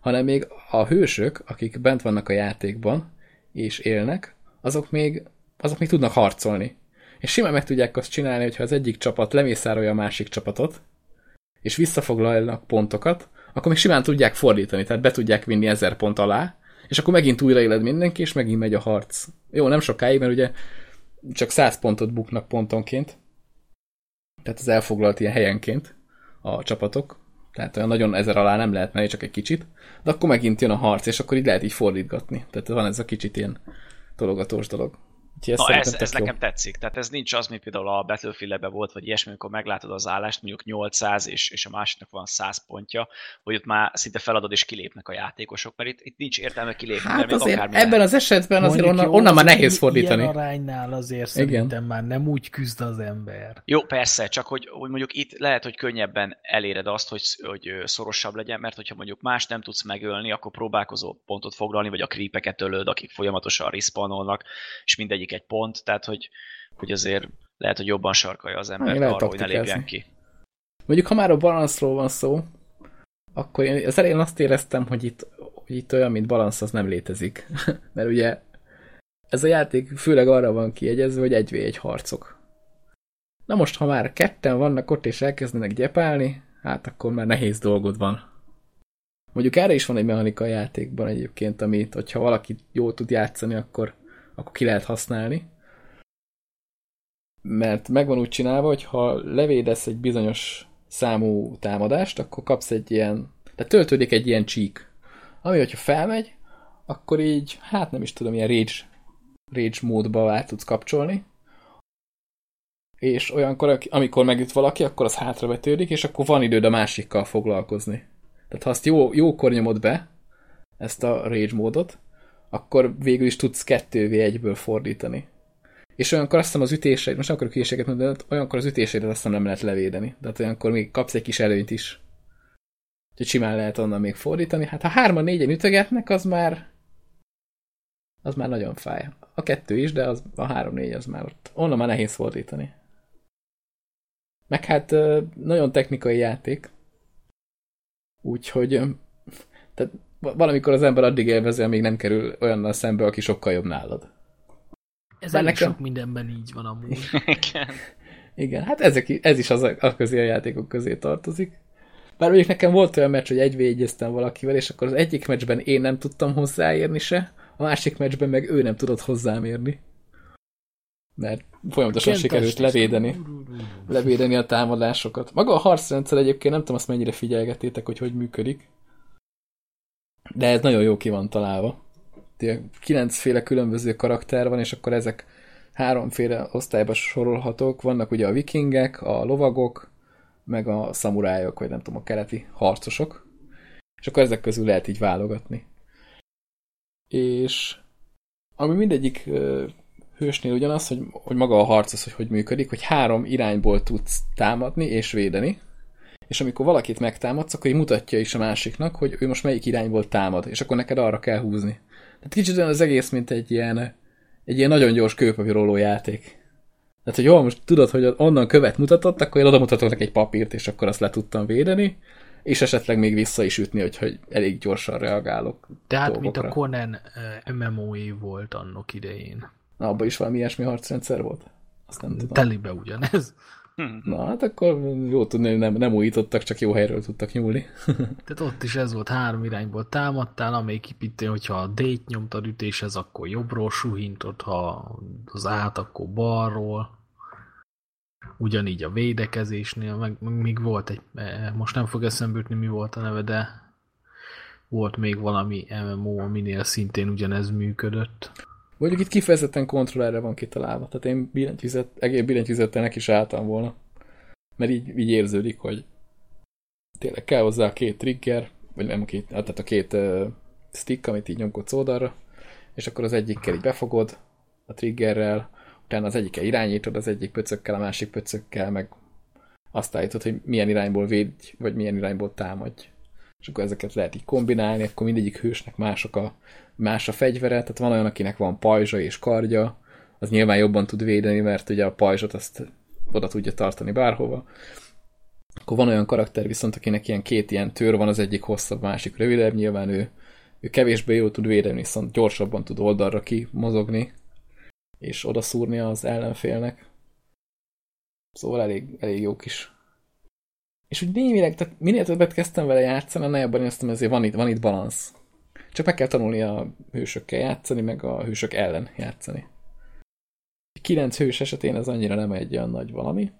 hanem még a hősök, akik bent vannak a játékban, és élnek, azok még, azok még tudnak harcolni. És simán meg tudják azt csinálni, hogyha az egyik csapat lemészárolja a másik csapatot, és visszafoglalnak pontokat, akkor még simán tudják fordítani, tehát be tudják vinni ezer pont alá, és akkor megint újraéled mindenki, és megint megy a harc. Jó, nem sokáig, mert ugye csak 100 pontot buknak pontonként, tehát az elfoglalt ilyen helyenként a csapatok, tehát olyan nagyon ezer alá nem lehet menni, csak egy kicsit, de akkor megint jön a harc, és akkor így lehet így fordítgatni. Tehát van ez a kicsit ilyen tologatós dolog. Na ez, ez nekem tetszik. Tehát ez nincs az, mint például a battlefield volt, vagy ilyesmi, amikor meglátod az állást, mondjuk 800, és, és a másiknak van 100 pontja, hogy ott már szinte feladod, és kilépnek a játékosok, mert itt, itt nincs értelme kilépni. Hát azért ebben lehet. az esetben azért onnan, jó, onnan már nehéz fordítani. Ilyen aránynál azért Igen. szerintem már nem úgy küzd az ember. Jó, persze, csak hogy, hogy mondjuk itt lehet, hogy könnyebben eléred azt, hogy, hogy szorosabb legyen, mert hogyha mondjuk más nem tudsz megölni, akkor próbálkozó pontot foglalni, vagy a creepeket ölöd, akik folyamatosan respawnolnak, és mindegyik egy pont, tehát hogy, hogy azért lehet, hogy jobban sarkalja az embert arra, hogy ne lépjen ki. Mondjuk, ha már a balanszról van szó, akkor én az elején azt éreztem, hogy itt, hogy itt olyan, mint balansz, az nem létezik. Mert ugye ez a játék főleg arra van kiegyezve, hogy egy egy harcok. Na most, ha már ketten vannak ott és elkezdenek gyepálni, hát akkor már nehéz dolgod van. Mondjuk erre is van egy mechanika a játékban egyébként, amit, hogyha valaki jól tud játszani, akkor akkor ki lehet használni. Mert megvan úgy csinálva, hogy ha levédesz egy bizonyos számú támadást, akkor kapsz egy ilyen, tehát töltődik egy ilyen csík, ami, hogyha felmegy, akkor így, hát nem is tudom, ilyen rage, rage módba át tudsz kapcsolni, és olyankor, amikor megüt valaki, akkor az hátravetődik, és akkor van időd a másikkal foglalkozni. Tehát ha azt jó, jókor nyomod be, ezt a rage módot, akkor végül is tudsz 2v1-ből fordítani. És olyankor azt hiszem az ütéseid, most nem akarok hülyeséget mondani, de olyankor az ütéseidet azt hiszem nem lehet levédeni. Tehát olyankor még kapsz egy kis előnyt is. Úgyhogy simán lehet onnan még fordítani. Hát ha hárman négyen ütögetnek, az már az már nagyon fáj. A kettő is, de az, a három-négy az már ott. Onnan már nehéz fordítani. Meg hát nagyon technikai játék. Úgyhogy tehát valamikor az ember addig élvezi, amíg nem kerül olyannal szembe, aki sokkal jobb nálad. Ez elég nekem... sok mindenben így van amúgy. Igen. Igen, hát ezek, ez is az a, közé a játékok közé tartozik. Bár mondjuk nekem volt olyan meccs, hogy egy valakivel, és akkor az egyik meccsben én nem tudtam hozzáérni se, a másik meccsben meg ő nem tudott hozzám érni. Mert folyamatosan Kent sikerült levédeni, levédeni a támadásokat. Maga a harcrendszer egyébként nem tudom azt mennyire figyelgetétek, hogy hogy működik. De ez nagyon jó ki van találva. Kilencféle különböző karakter van, és akkor ezek háromféle osztályba sorolhatók. Vannak ugye a vikingek, a lovagok, meg a szamurájok, vagy nem tudom, a keleti harcosok. És akkor ezek közül lehet így válogatni. És ami mindegyik hősnél ugyanaz, hogy, hogy maga a harc az, hogy hogy működik, hogy három irányból tudsz támadni és védeni, és amikor valakit megtámadsz, akkor így mutatja is a másiknak, hogy ő most melyik irányból támad, és akkor neked arra kell húzni. Tehát kicsit olyan az egész, mint egy ilyen, egy ilyen nagyon gyors kőpapíroló játék. Tehát, hogy jól most tudod, hogy onnan követ mutatott, akkor én oda mutatok neki egy papírt, és akkor azt le tudtam védeni, és esetleg még vissza is ütni, hogy, elég gyorsan reagálok Tehát, mint a Conan uh, MMO-é volt annak idején. Na, abban is valami ilyesmi harcrendszer volt? Azt nem tudom. Telibe ugyanez. Hm. Na, hát akkor jó tudni, hogy nem, nem újítottak, csak jó helyről tudtak nyúlni. Tehát ott is ez volt, három irányból támadtál, amelyik ipítő, hogyha a D-t nyomtad ütéshez, akkor jobbról suhintod, ha az át, akkor balról. Ugyanígy a védekezésnél, meg, meg még volt egy, eh, most nem fog eszembe jutni, mi volt a neve, de volt még valami MMO, aminél szintén ugyanez működött. Mondjuk itt kifejezetten kontrollerre van kitalálva, tehát én billentyűzet, egész billentyűzettel neki is álltam volna. Mert így, így érződik, hogy tényleg kell hozzá a két trigger, vagy nem két, hát tehát a két uh, stick, amit így nyomkodsz oldalra, és akkor az egyikkel így befogod a triggerrel, utána az egyikkel irányítod, az egyik pöcökkel, a másik pöcökkel, meg azt állítod, hogy milyen irányból védj, vagy milyen irányból támadj. És akkor ezeket lehet így kombinálni, akkor mindegyik hősnek mások a, más a fegyvere, tehát van olyan, akinek van pajzsa és kardja, az nyilván jobban tud védeni, mert ugye a pajzsot azt oda tudja tartani bárhova. Akkor van olyan karakter viszont, akinek ilyen két ilyen tör van, az egyik hosszabb, másik rövidebb, nyilván ő, ő kevésbé jól tud védeni, viszont gyorsabban tud oldalra kimozogni, és odaszúrni az ellenfélnek. Szóval elég, elég jó kis. És úgy némileg, tehát minél többet kezdtem vele játszani, annál jobban éreztem, ezért van itt, van itt balansz. Csak meg kell tanulni a hősökkel játszani, meg a hősök ellen játszani. Kilenc hős esetén ez annyira nem egy olyan nagy valami.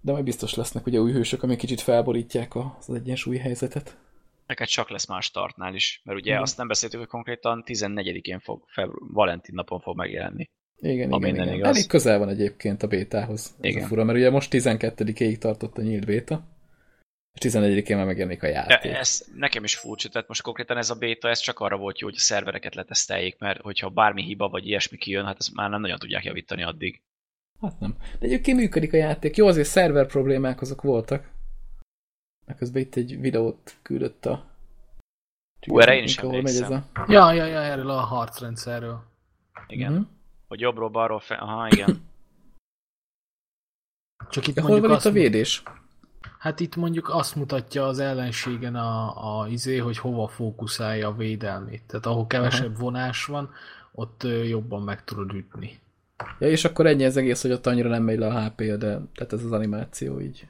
De majd biztos lesznek ugye új hősök, amik kicsit felborítják az egyensúly helyzetet. Neked csak lesz más startnál is, mert ugye Igen. azt nem beszéltük, hogy konkrétan 14-én fog, febru- Valentin napon fog megjelenni. Igen, igen, minden igen. igaz. Elég közel van egyébként a bétához. Ez Igen. a fura, mert ugye most 12-ig tartott a nyílt béta, és 14-én már megjelenik a De játék. ez nekem is furcsa, tehát most konkrétan ez a béta, ez csak arra volt jó, hogy a szervereket leteszteljék, mert hogyha bármi hiba vagy ilyesmi kijön, hát ezt már nem nagyon tudják javítani addig. Hát nem. De egyébként működik a játék. Jó, azért szerver problémák azok voltak. Meg közben itt egy videót küldött a... Hú, erre én is ahol megy ez a... Ja, ja, ja, erről a harcrendszerről. Igen. Mhm. Hogy jobbról, balról, fel... Aha, igen. Csak itt Ja, hol mondjuk van itt a védés? Hát itt mondjuk azt mutatja az ellenségen a, a izé, hogy hova fókuszálja a védelmét. Tehát ahol kevesebb Aha. vonás van, ott jobban meg tudod ütni. Ja, és akkor ennyi az egész, hogy ott annyira nem megy le a HP-ja, de tehát ez az animáció így.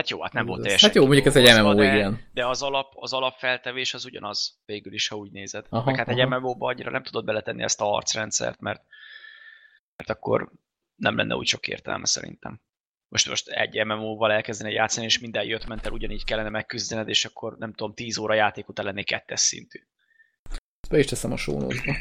Hát jó, hát nem volt teljesen Hát jó, mondjuk ez egy MMO, de, igen. De az, alap, az alapfeltevés az ugyanaz végül is, ha úgy nézed. Aha, Meg hát egy aha. MMO-ba annyira nem tudod beletenni ezt a harcrendszert, mert, mert akkor nem lenne úgy sok értelme szerintem. Most, most egy MMO-val elkezdeni játszani, és minden jött ment el, ugyanígy kellene megküzdened, és akkor nem tudom, 10 óra játék után lennék kettes szintű. Ezt be is teszem a sónózba.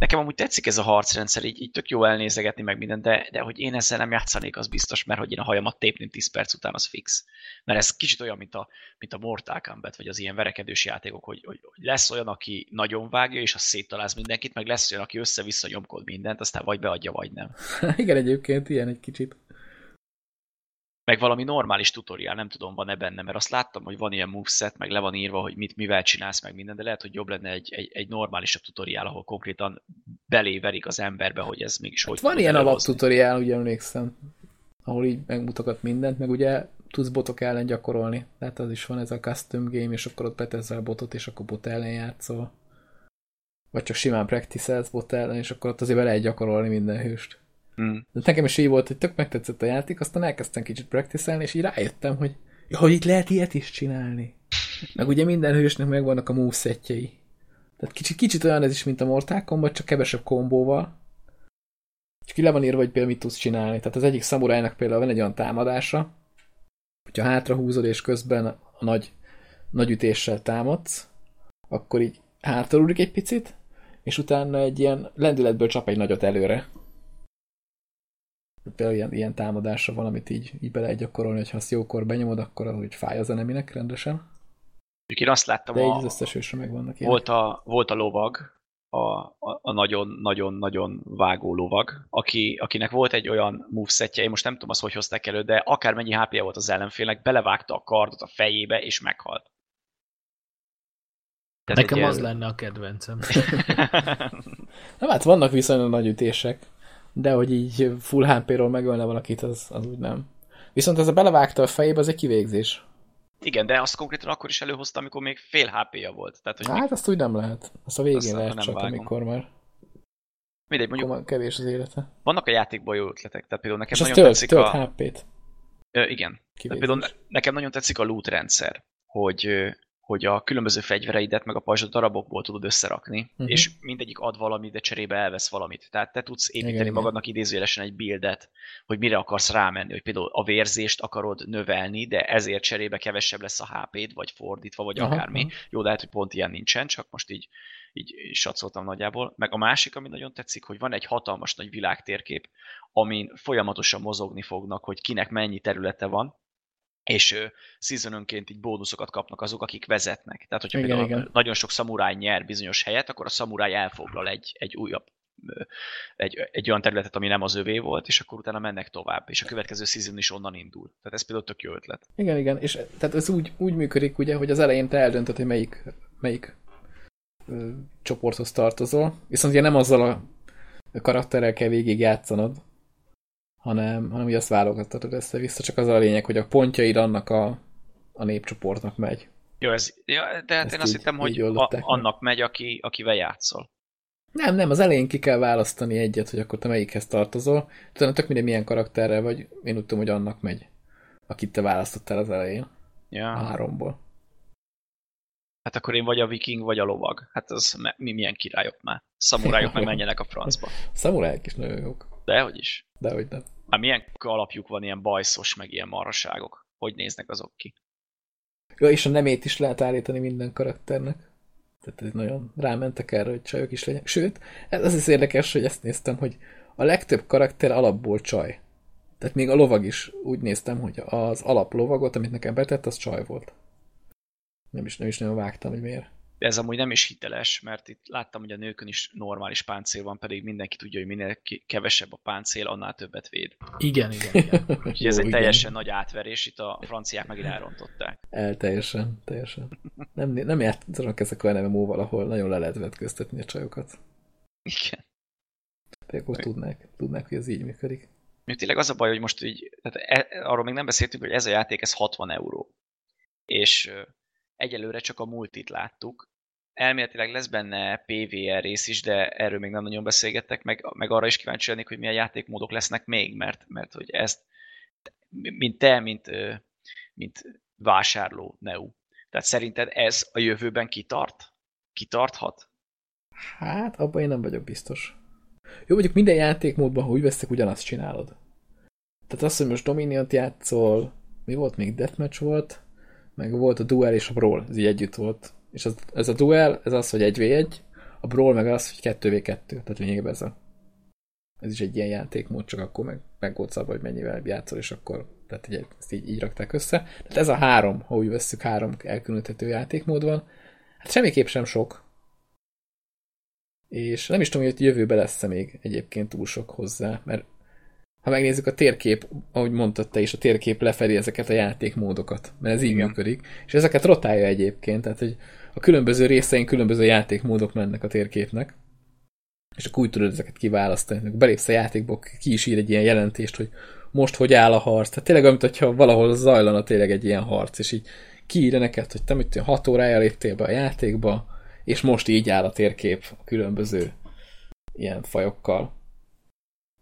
Nekem amúgy tetszik ez a harcrendszer, így, így tök jó elnézegetni meg minden, de, de hogy én ezzel nem játszanék, az biztos, mert hogy én a hajamat tépném 10 perc után, az fix. Mert ez kicsit olyan, mint a, mint a Mortal Kombat, vagy az ilyen verekedős játékok, hogy, hogy, hogy lesz olyan, aki nagyon vágja, és az széttaláz mindenkit, meg lesz olyan, aki össze-vissza nyomkod mindent, aztán vagy beadja, vagy nem. igen, egyébként ilyen egy kicsit. Meg valami normális tutoriál, nem tudom, van-e benne, mert azt láttam, hogy van ilyen moveset, meg le van írva, hogy mit, mivel csinálsz meg minden, de lehet, hogy jobb lenne egy, egy, egy normálisabb tutoriál, ahol konkrétan beléverik az emberbe, hogy ez mégis hogy Hát van tudod ilyen alaptutoriál, ugye emlékszem, ahol így megmutogat mindent, meg ugye tudsz botok ellen gyakorolni. Tehát az is van ez a custom game, és akkor ott beteszel a botot, és akkor bot ellen játszol. Vagy csak simán practice bot ellen, és akkor ott azért be lehet gyakorolni minden hőst. Mm. Nekem is így volt, hogy tök megtetszett a játék, aztán elkezdtem kicsit practice és így rájöttem, hogy ja, hogy itt lehet ilyet is csinálni. Meg ugye minden hősnek megvannak a movesetjei. Tehát kicsit, kicsit olyan ez is, mint a Mortal Kombat, csak kevesebb kombóval. Csak ki le van írva, hogy például mit tudsz csinálni. Tehát az egyik szamurájnak például van egy olyan támadása, hogyha hátra húzod és közben a nagy, nagy ütéssel támadsz, akkor így hátralúlik egy picit, és utána egy ilyen lendületből csap egy nagyot előre. Például ilyen, ilyen támadásra valamit így, így be lehet gyakorolni, hogy ha azt jókor benyomod, akkor ahogy fáj az eneminek rendesen. Én azt láttam, De így a, az összes hősre megvannak ilyen. volt, a, volt a lovag, a, nagyon-nagyon-nagyon vágó lovag, aki, akinek volt egy olyan movesetje, én most nem tudom azt, hogy hozták elő, de akármennyi HP-ja volt az ellenfélnek, belevágta a kardot a fejébe, és meghalt. Nekem egy az ilyen- lenne a kedvencem. Nem, hát vannak viszonylag nagy ütések, de hogy így full HP-ról megölne valakit, az, az úgy nem. Viszont ez a belevágta a fejébe, az egy kivégzés. Igen, de azt konkrétan akkor is előhozta, amikor még fél HP-ja volt. Tehát, hogy Hát még, azt úgy nem lehet. Azt a végén Azt lehet akkor nem csak, vágom. amikor már, mindegy, mondjuk már kevés az élete. vannak a játékban jó ötletek. Tehát például nekem És nagyon tölt, tetszik tölt a... HP-t. Ö, igen. Tehát például ne- nekem nagyon tetszik a loot rendszer, hogy, hogy a különböző fegyvereidet meg a pajzsot darabokból tudod összerakni, uh-huh. és mindegyik ad valamit, de cserébe elvesz valamit. Tehát te tudsz építeni Igen, igen. magadnak idézőjelesen egy buildet, hogy mire akarsz rámenni, hogy például a vérzést akarod növelni, de ezért cserébe kevesebb lesz a HP-d, vagy fordítva, vagy Aha, akármi. Jó, de lehet, hogy pont ilyen nincsen, csak most így, így satszoltam nagyjából. Meg a másik, ami nagyon tetszik, hogy van egy hatalmas nagy világtérkép, amin folyamatosan mozogni fognak, hogy kinek mennyi területe van, és ö, seasonönként így bónuszokat kapnak azok, akik vezetnek. Tehát, hogyha Igen, például igen. nagyon sok szamuráj nyer bizonyos helyet, akkor a szamuráj elfoglal egy, egy újabb egy, egy olyan területet, ami nem az övé volt, és akkor utána mennek tovább, és a következő season is onnan indul. Tehát ez például tök jó ötlet. Igen, igen, és tehát ez úgy, úgy működik, ugye, hogy az elején te eldöntöd, hogy melyik, melyik ö, csoporthoz tartozol, viszont ugye nem azzal a karakterrel kell végig játszanod, hanem, hanem ugye azt válogatod össze-vissza, csak az a lényeg, hogy a pontjaid annak a, a népcsoportnak megy. Jó, ez, ja, de hát én azt így- hittem, hogy a, meg. annak megy, aki, akivel játszol. Nem, nem, az elején ki kell választani egyet, hogy akkor te melyikhez tartozol. Utána tök mindegy milyen karakterrel vagy, én úgy tudom, hogy annak megy, akit te választottál az elején, a Ja. háromból. Hát akkor én vagy a viking, vagy a lovag. Hát az mi milyen királyok már. Szamurájok meg menjenek a francba. A szamurájok is nagyon jók, De hogy is. de hogy nem. Hát milyen alapjuk van ilyen bajszos, meg ilyen maraságok? Hogy néznek azok ki? Ja, és a nemét is lehet állítani minden karakternek. Tehát ez nagyon rámentek erre, hogy csajok is legyenek. Sőt, ez az is érdekes, hogy ezt néztem, hogy a legtöbb karakter alapból csaj. Tehát még a lovag is úgy néztem, hogy az alaplovagot, amit nekem betett, az csaj volt. Nem is, nem is nagyon vágtam, hogy miért. De ez amúgy nem is hiteles, mert itt láttam, hogy a nőkön is normális páncél van, pedig mindenki tudja, hogy minél kevesebb a páncél, annál többet véd. Igen, igen, igen. Úgyhogy ez Jó, egy igen. teljesen nagy átverés, itt a franciák megint elrontották. El, teljesen, teljesen. Nem, nem játszanak ezek olyan MMO-val, ahol nagyon le lehet vetköztetni a csajokat. Igen. Pedig akkor tudnák, tudnák, hogy ez így működik. Még tényleg az a baj, hogy most így, tehát e, arról még nem beszéltünk, hogy ez a játék, ez 60 euró. És egyelőre csak a multit láttuk. Elméletileg lesz benne PVR rész is, de erről még nem nagyon beszélgettek, meg, meg arra is kíváncsi lennék, hogy milyen játékmódok lesznek még, mert, mert hogy ezt, mint te, mint, mint vásárló Neu. Tehát szerinted ez a jövőben kitart? Kitarthat? Hát, abban én nem vagyok biztos. Jó, mondjuk minden játékmódban, ha úgy veszek, ugyanazt csinálod. Tehát azt, hogy most Dominion-t játszol, mi volt még? Deathmatch volt, meg volt a Duel és a Brawl, ez így együtt volt. És az, ez a Duel, ez az, hogy 1v1, a Brawl meg az, hogy 2v2, tehát lényegében ez a ez is egy ilyen játékmód, csak akkor meg, meg volt szabva, hogy mennyivel játszol, és akkor tehát így, ezt így, így rakták össze. Tehát ez a három, ha úgy vesszük, három elkülöníthető játékmód van. Hát semmiképp sem sok, és nem is tudom, hogy ott jövőben lesz-e még egyébként túl sok hozzá, mert ha megnézzük a térkép, ahogy mondtad te is, a térkép lefedi ezeket a játékmódokat, mert ez így Igen. működik, és ezeket rotálja egyébként, tehát hogy a különböző részein különböző játékmódok mennek a térképnek, és akkor úgy tudod ezeket kiválasztani, belépsz a játékba, ki is ír egy ilyen jelentést, hogy most hogy áll a harc. Tehát tényleg, amit hogyha valahol zajlana tényleg egy ilyen harc, és így kiírja neked, hogy te mit tudom, hat órája léptél be a játékba, és most így áll a térkép a különböző ilyen fajokkal.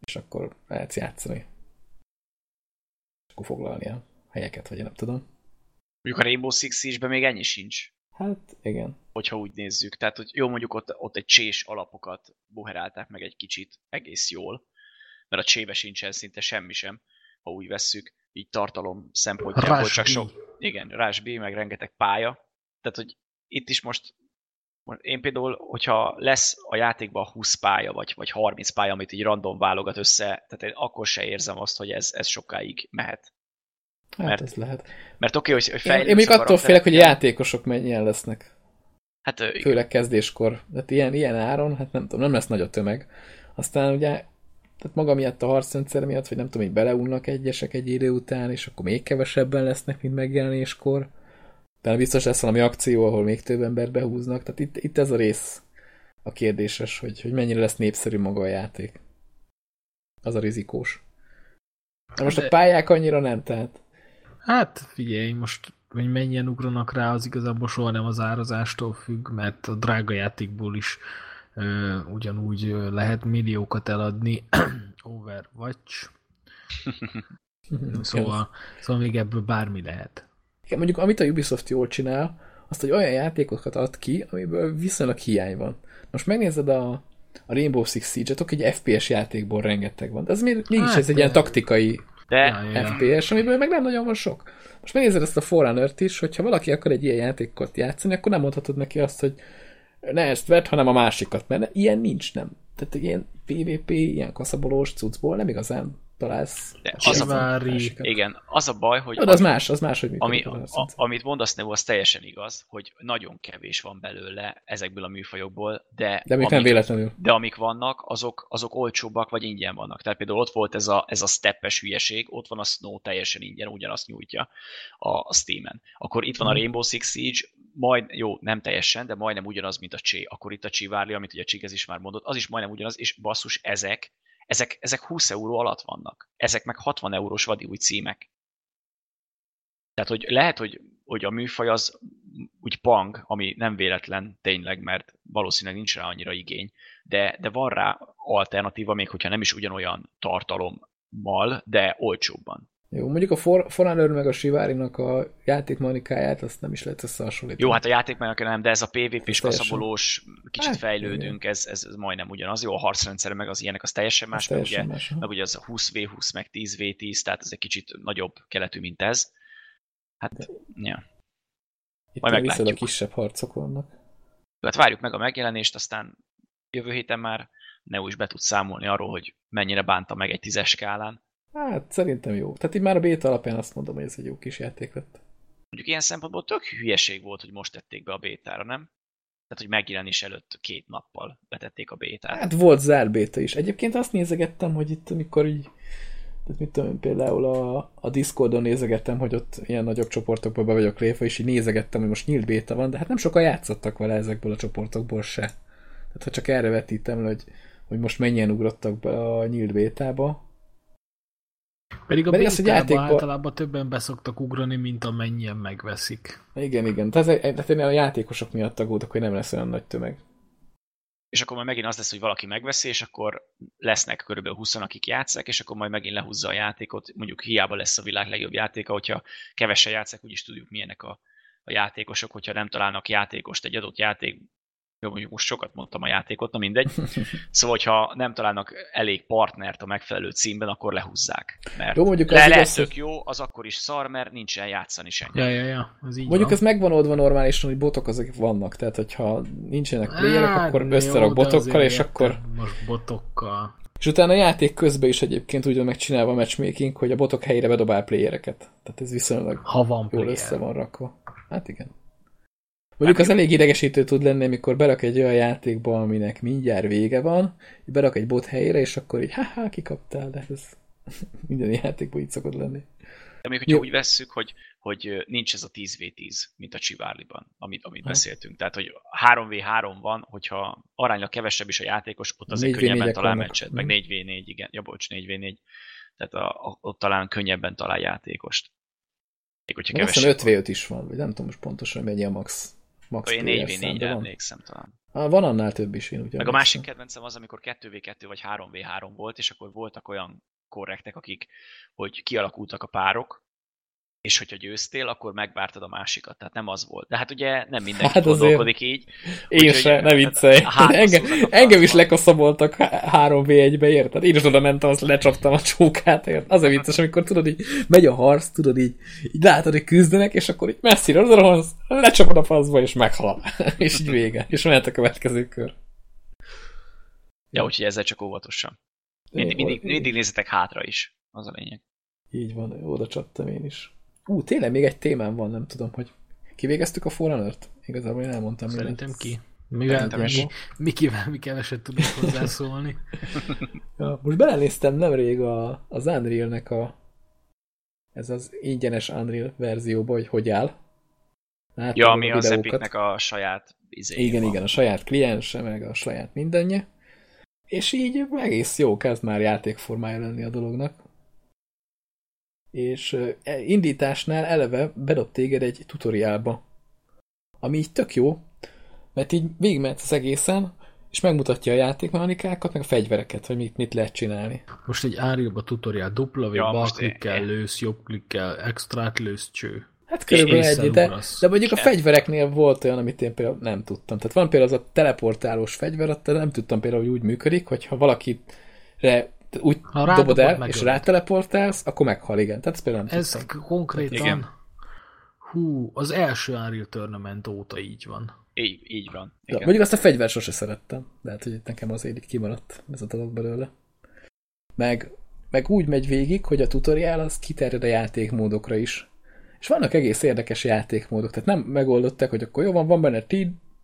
És akkor lehetsz játszani. És akkor foglalni a helyeket, vagy nem tudom. Mondjuk a Rainbow Six Siege-ben még ennyi sincs. Hát, igen. hogyha úgy nézzük. Tehát, hogy jó, mondjuk ott, ott egy csés alapokat buherálták meg egy kicsit egész jól, mert a csébe sincsen szinte semmi sem, ha úgy vesszük, így tartalom szempontjából Rush csak B. sok. Igen, Rush B, meg rengeteg pálya. Tehát, hogy itt is most most én például, hogyha lesz a játékban 20 pálya, vagy, vagy 30 pálya, amit így random válogat össze, tehát én akkor se érzem azt, hogy ez, ez sokáig mehet. Hát Mert ez lehet. Mert oké, okay, hogy Én, fejlődsz én még a attól félek, hogy a játékosok mennyien lesznek. Hát Főleg kezdéskor. Tehát ilyen, ilyen áron, hát nem tudom, nem lesz nagy a tömeg. Aztán ugye, tehát maga miatt a harcrendszer miatt, hogy nem tudom, hogy beleunnak egyesek egy idő után, és akkor még kevesebben lesznek, mint megjelenéskor. De biztos lesz valami akció, ahol még több embert behúznak. Tehát itt, itt ez a rész, a kérdéses, hogy, hogy mennyire lesz népszerű maga a játék. Az a rizikós. De most a pályák annyira nem, tehát Hát figyelj, most hogy mennyien ugranak rá, az igazából soha nem az árazástól függ, mert a drága játékból is ö, ugyanúgy lehet milliókat eladni. Overwatch. Szóval, szóval még ebből bármi lehet. Igen, mondjuk amit a Ubisoft jól csinál, azt, hogy olyan játékokat ad ki, amiből viszonylag hiány van. Most megnézed a, a Rainbow Six Siege-et, egy FPS játékból rengeteg van. De ez még, mégis Hát, ez egy ilyen taktikai De Ja, ja, ja. FPS, amiből meg nem nagyon van sok. Most megnézed ezt a Forerunner-t is, hogyha valaki akar egy ilyen játékot játszani, akkor nem mondhatod neki azt, hogy ne ezt vedd, hanem a másikat, mert ilyen nincs, nem. Tehát ilyen PvP, ilyen kaszabolós cuccból nem igazán találsz. De az a- igen, az a baj, hogy de az más, az más, hogy ami, a, a, amit mondasz, Neo, az teljesen igaz, hogy nagyon kevés van belőle ezekből a műfajokból, de, de még nem amik, véletlenül. de amik vannak, azok, azok olcsóbbak, vagy ingyen vannak. Tehát például ott volt ez a, ez a steppes hülyeség, ott van a Snow teljesen ingyen, ugyanazt nyújtja a, a Steam-en. Akkor itt van a Mhm. Rainbow Six Siege, majd, jó, nem teljesen, de majdnem ugyanaz, mint a Csé. Akkor itt a Csivárli, amit ugye a Csigez is már mondott, az is majdnem ugyanaz, és basszus, ezek, ezek, ezek 20 euró alatt vannak. Ezek meg 60 eurós vadi új címek. Tehát, hogy lehet, hogy, hogy a műfaj az úgy pang, ami nem véletlen tényleg, mert valószínűleg nincs rá annyira igény, de, de van rá alternatíva, még hogyha nem is ugyanolyan tartalommal, de olcsóbban. Jó, mondjuk a For, Forerunner meg a Sivárinak a játékmanikáját, azt nem is lehet összehasonlítani. Jó, hát a játék meg nem, de ez a PvP-s kaszabolós, kicsit Hát, fejlődünk, ez, ez, ez majdnem ugyanaz. Jó, a harcrendszer meg az ilyenek, az teljesen más, Ez meg teljesen ugye, más. meg ugye az a 20v20, meg 10v10, tehát ez egy kicsit nagyobb keletű, mint ez. Hát, ja. Itt majd meglátjuk. kisebb harcok vannak. Hát várjuk meg a megjelenést, aztán jövő héten már Neo is be tud számolni arról, hogy mennyire bánta meg egy tízes skálán. Hát szerintem jó. Tehát így már a beta alapján azt mondom, hogy ez egy jó kis játék lett. Mondjuk ilyen szempontból tök hülyeség volt, hogy most tették be a bétára, nem? Tehát, hogy megjelenés előtt két nappal betették a bétát. Hát volt zár beta is. Egyébként azt nézegettem, hogy itt amikor így tehát mit tudom én, például a, a Discordon nézegettem, hogy ott ilyen nagyobb csoportokba be vagyok lépve, és így nézegettem, hogy most nyílt béta van, de hát nem sokan játszottak vele ezekből a csoportokból se. Tehát ha csak erre vetítem hogy, hogy most mennyien ugrottak be a nyílt bétába, Pedig a Pedig az, hogy játékba- általában többen beszoktak ugrani, mint amennyien megveszik. igen, igen. Tehát, tehát én a játékosok miatt aggódok, hogy nem lesz olyan nagy tömeg. És akkor majd megint az lesz, hogy valaki megveszi, és akkor lesznek körülbelül 20 akik játszák, és akkor majd megint lehúzza a játékot. Mondjuk hiába lesz a világ legjobb játéka, hogyha kevesen játszák, úgyis tudjuk milyenek a, a játékosok, hogyha nem találnak játékost egy adott játék, jó, mondjuk most sokat mondtam a játékot, na mindegy. Szóval, hogyha nem találnak elég partnert a megfelelő címben, akkor lehúzzák. Mert Jó, mondjuk le az lehet tök jó, az akkor is szar, mert nincsen játszani senki. Ja, ja, ja, az így Mondjuk van. ez megvan oldva normálisan, hogy botok azok vannak, tehát hogyha nincsenek playerek, Hát, akkor összerak botokkal, és akkor Most botokkal. És utána a játék közben is egyébként úgy van megcsinálva a matchmaking, hogy a botok helyére bedobál playereket. Tehát ez viszonylag Ha van jól player. össze van rakva. Hát igen. Mondjuk az elég idegesítő tud lenni, amikor berak egy olyan játékba, aminek mindjárt vége van, berak egy bot helyére, és akkor így, ha kikaptál, de ez minden játékban így szokott lenni. De még hogyha Jó. úgy vesszük, hogy, hogy nincs ez a 10v10, mint a Csivárliban, amit, amit Ha. beszéltünk. Tehát, hogy 3v3 van, hogyha aránylag kevesebb is a játékos, ott azért 4v4-ek könnyebben talál vannak. meccset, meg Mhm. 4v4, igen, ja bocs, 4v4. Tehát a, a, ott talán könnyebben talál játékost. Még hogyha kevesebb 5v5 is van, vagy nem tudom most pontosan mennyi a max. Max. Én player szám, 4v4-re de van. emlékszem talán. Ah, van annál több is, én ugye. Meg a másik kedvencem az, amikor 2v2 vagy 3v3 volt, és akkor voltak olyan korrektek, akik, hogy kialakultak a párok, és hogyha győztél, akkor megvártad a másikat. Tehát nem az volt. De hát ugye nem mindenki Hát hát azért- gondolkodik így. Én se, ne tehát viccelj. Engem, engem is lekaszaboltak 3v1-be, érted? Én is oda mentem, azt lecsaptam a csókát, érted? Az a vicces, amikor tudod így, megy a harc, tudod így, így látod, hogy küzdenek, és akkor így messzire rohansz, lecsapod a faszba, és meghal. és így vége. És mehet a következő kör. Ja, úgyhogy ezzel csak óvatosan. Mindig, mindig, mindig nézzetek hátra is. Az a lényeg. Így van, oda csaptam én is. Ú, tényleg még egy témám van, nem tudom, hogy kivégeztük a Forerunner-t? Igazából én elmondtam. Szerintem mindent. ki. Mivel is. mi, Mikivel mi keveset tudunk hozzászólni. Ja, most belenéztem nemrég a, az Unreal-nek a ez az ingyenes Unreal verzióba, hogy hogy áll. Láttam Ja, a ami az videókat. Epicnek a saját izé Igen, van. igen, a saját kliense, meg a saját mindenje. És így egész jó kezd már játékformája lenni a dolognak. És e- indításnál eleve bedob téged egy tutoriálba, ami így tök jó, mert így végigmehetsz az egészen, és megmutatja a játékmechanikákat, meg a fegyvereket, hogy mit, mit lehet csinálni. Most egy árjóba tutoriál, dupla V, Ja, bal klikkel én- lősz, jobb klikkel, extrát lősz, cső. Hát körülbelül egy, de, de mondjuk a fegyvereknél volt olyan, amit én például nem tudtam. Tehát van például az a teleportálós fegyver, ott nem tudtam például, hogy úgy működik, hogyha valakire úgy Ha dobod el, és megölöd. ráteleportálsz, akkor meghal, igen. Tehát ezt például nem Ez tudtam. konkrétan, Igen. hú, az első Unreal Tournament óta így van. Így, így van. Ja, Igen. mondjuk azt a fegyver sose szerettem. Lehet, hogy itt nekem azért így kimaradt ez a dolog belőle. Meg, meg úgy megy végig, hogy a tutoriál az kiterjed a játékmódokra is. És vannak egész érdekes játékmódok, tehát nem megoldották, hogy akkor jó van, van benne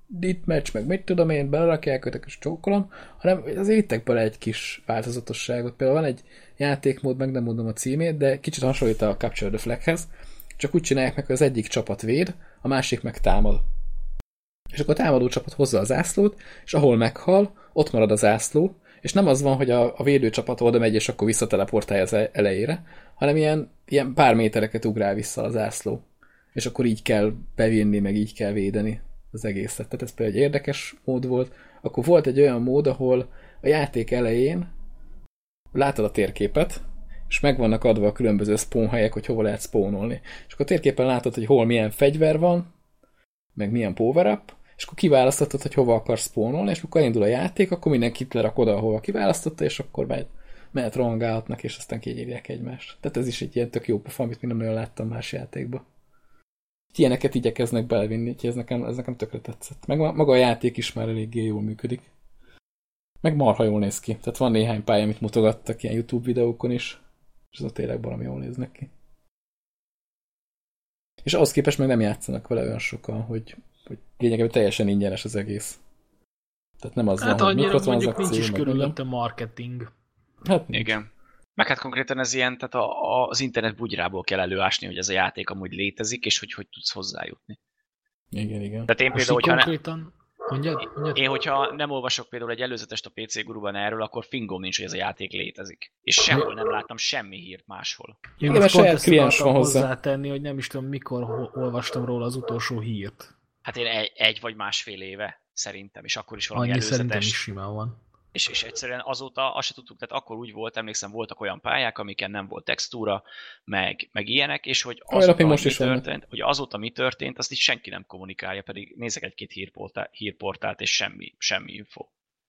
dit match, meg mit tudom én, belerakják őket és csókolom, hanem azért vittek bele egy kis változatosságot. Például van egy játékmód, meg nem mondom a címét, de kicsit hasonlít a Capture the Flaghez, csak úgy csinálják meg, hogy az egyik csapat véd, a másik meg támad. És akkor a támadó csapat hozza a zászlót, és ahol meghal, ott marad a zászló, és nem az van, hogy a, a védőcsapat oda megy, és akkor visszateleportálja az e- elejére, hanem ilyen, ilyen pár métereket ugrál vissza a zászló. És akkor így kell bevinni, meg így kell védeni az egészet. Tehát ez például egy érdekes mód volt. Akkor volt egy olyan mód, ahol a játék elején látod a térképet, és meg vannak adva a különböző spawn helyek, hogy hova lehet spawnolni. És akkor a térképen látod, hogy hol milyen fegyver van, meg milyen power up, és akkor kiválasztottad, hogy hova akarsz spawnolni, és amikor elindul a játék, akkor mindenkit lerak oda, ahova kiválasztotta, és akkor mehet, mehet rohangálhatnak, és aztán kinyírják egymást. Tehát ez is egy ilyen tök jó pofa, amit még nem nagyon láttam más játékban. Ilyeneket igyekeznek belevinni, úgyhogy ez nekem, ez nekem tökre tetszett. Meg ma- maga a játék is már eléggé jól működik. Meg marha jól néz ki. Tehát van néhány pálya, amit mutogattak ilyen YouTube videókon is, és az a tényleg valami jól néznek ki. És ahhoz képest meg nem játszanak vele olyan sokan, hogy, hogy lényegében teljesen ingyenes az egész. Tehát nem az Hát van, hogy annyira mondjuk mikrotranszakció, nincs is körülötte marketing. Hát nincs. Igen. Meg hát konkrétan ez ilyen, tehát a, a, az internet bugyrából kell előásni, hogy ez a játék amúgy létezik, és hogy hogy tudsz hozzájutni. Igen, igen. Tehát én Most például, hogyha, ne, konkrétan, mondjad, mondjad. én, hogyha nem olvasok például egy előzetest a PC guruban erről, akkor fingom nincs, hogy ez a játék létezik. És sehol nem láttam semmi hírt máshol. Én Igen, most mert pont kliens van hozzá. hozzátenni, hogy nem is tudom, mikor olvastam róla az utolsó hírt. Hát én egy, egy vagy másfél éve szerintem, és akkor is valami Annyi szerintem előzetes. is simán van. És, és egyszerűen azóta azt se tudtuk, tehát akkor úgy volt, emlékszem, voltak olyan pályák, amiken nem volt textúra, meg, meg ilyenek, és hogy azóta, még most mi is történt, hogy azóta mi történt, azt így senki nem kommunikálja, pedig nézek egy-két hírportál, hírportált, és semmi, semmi info.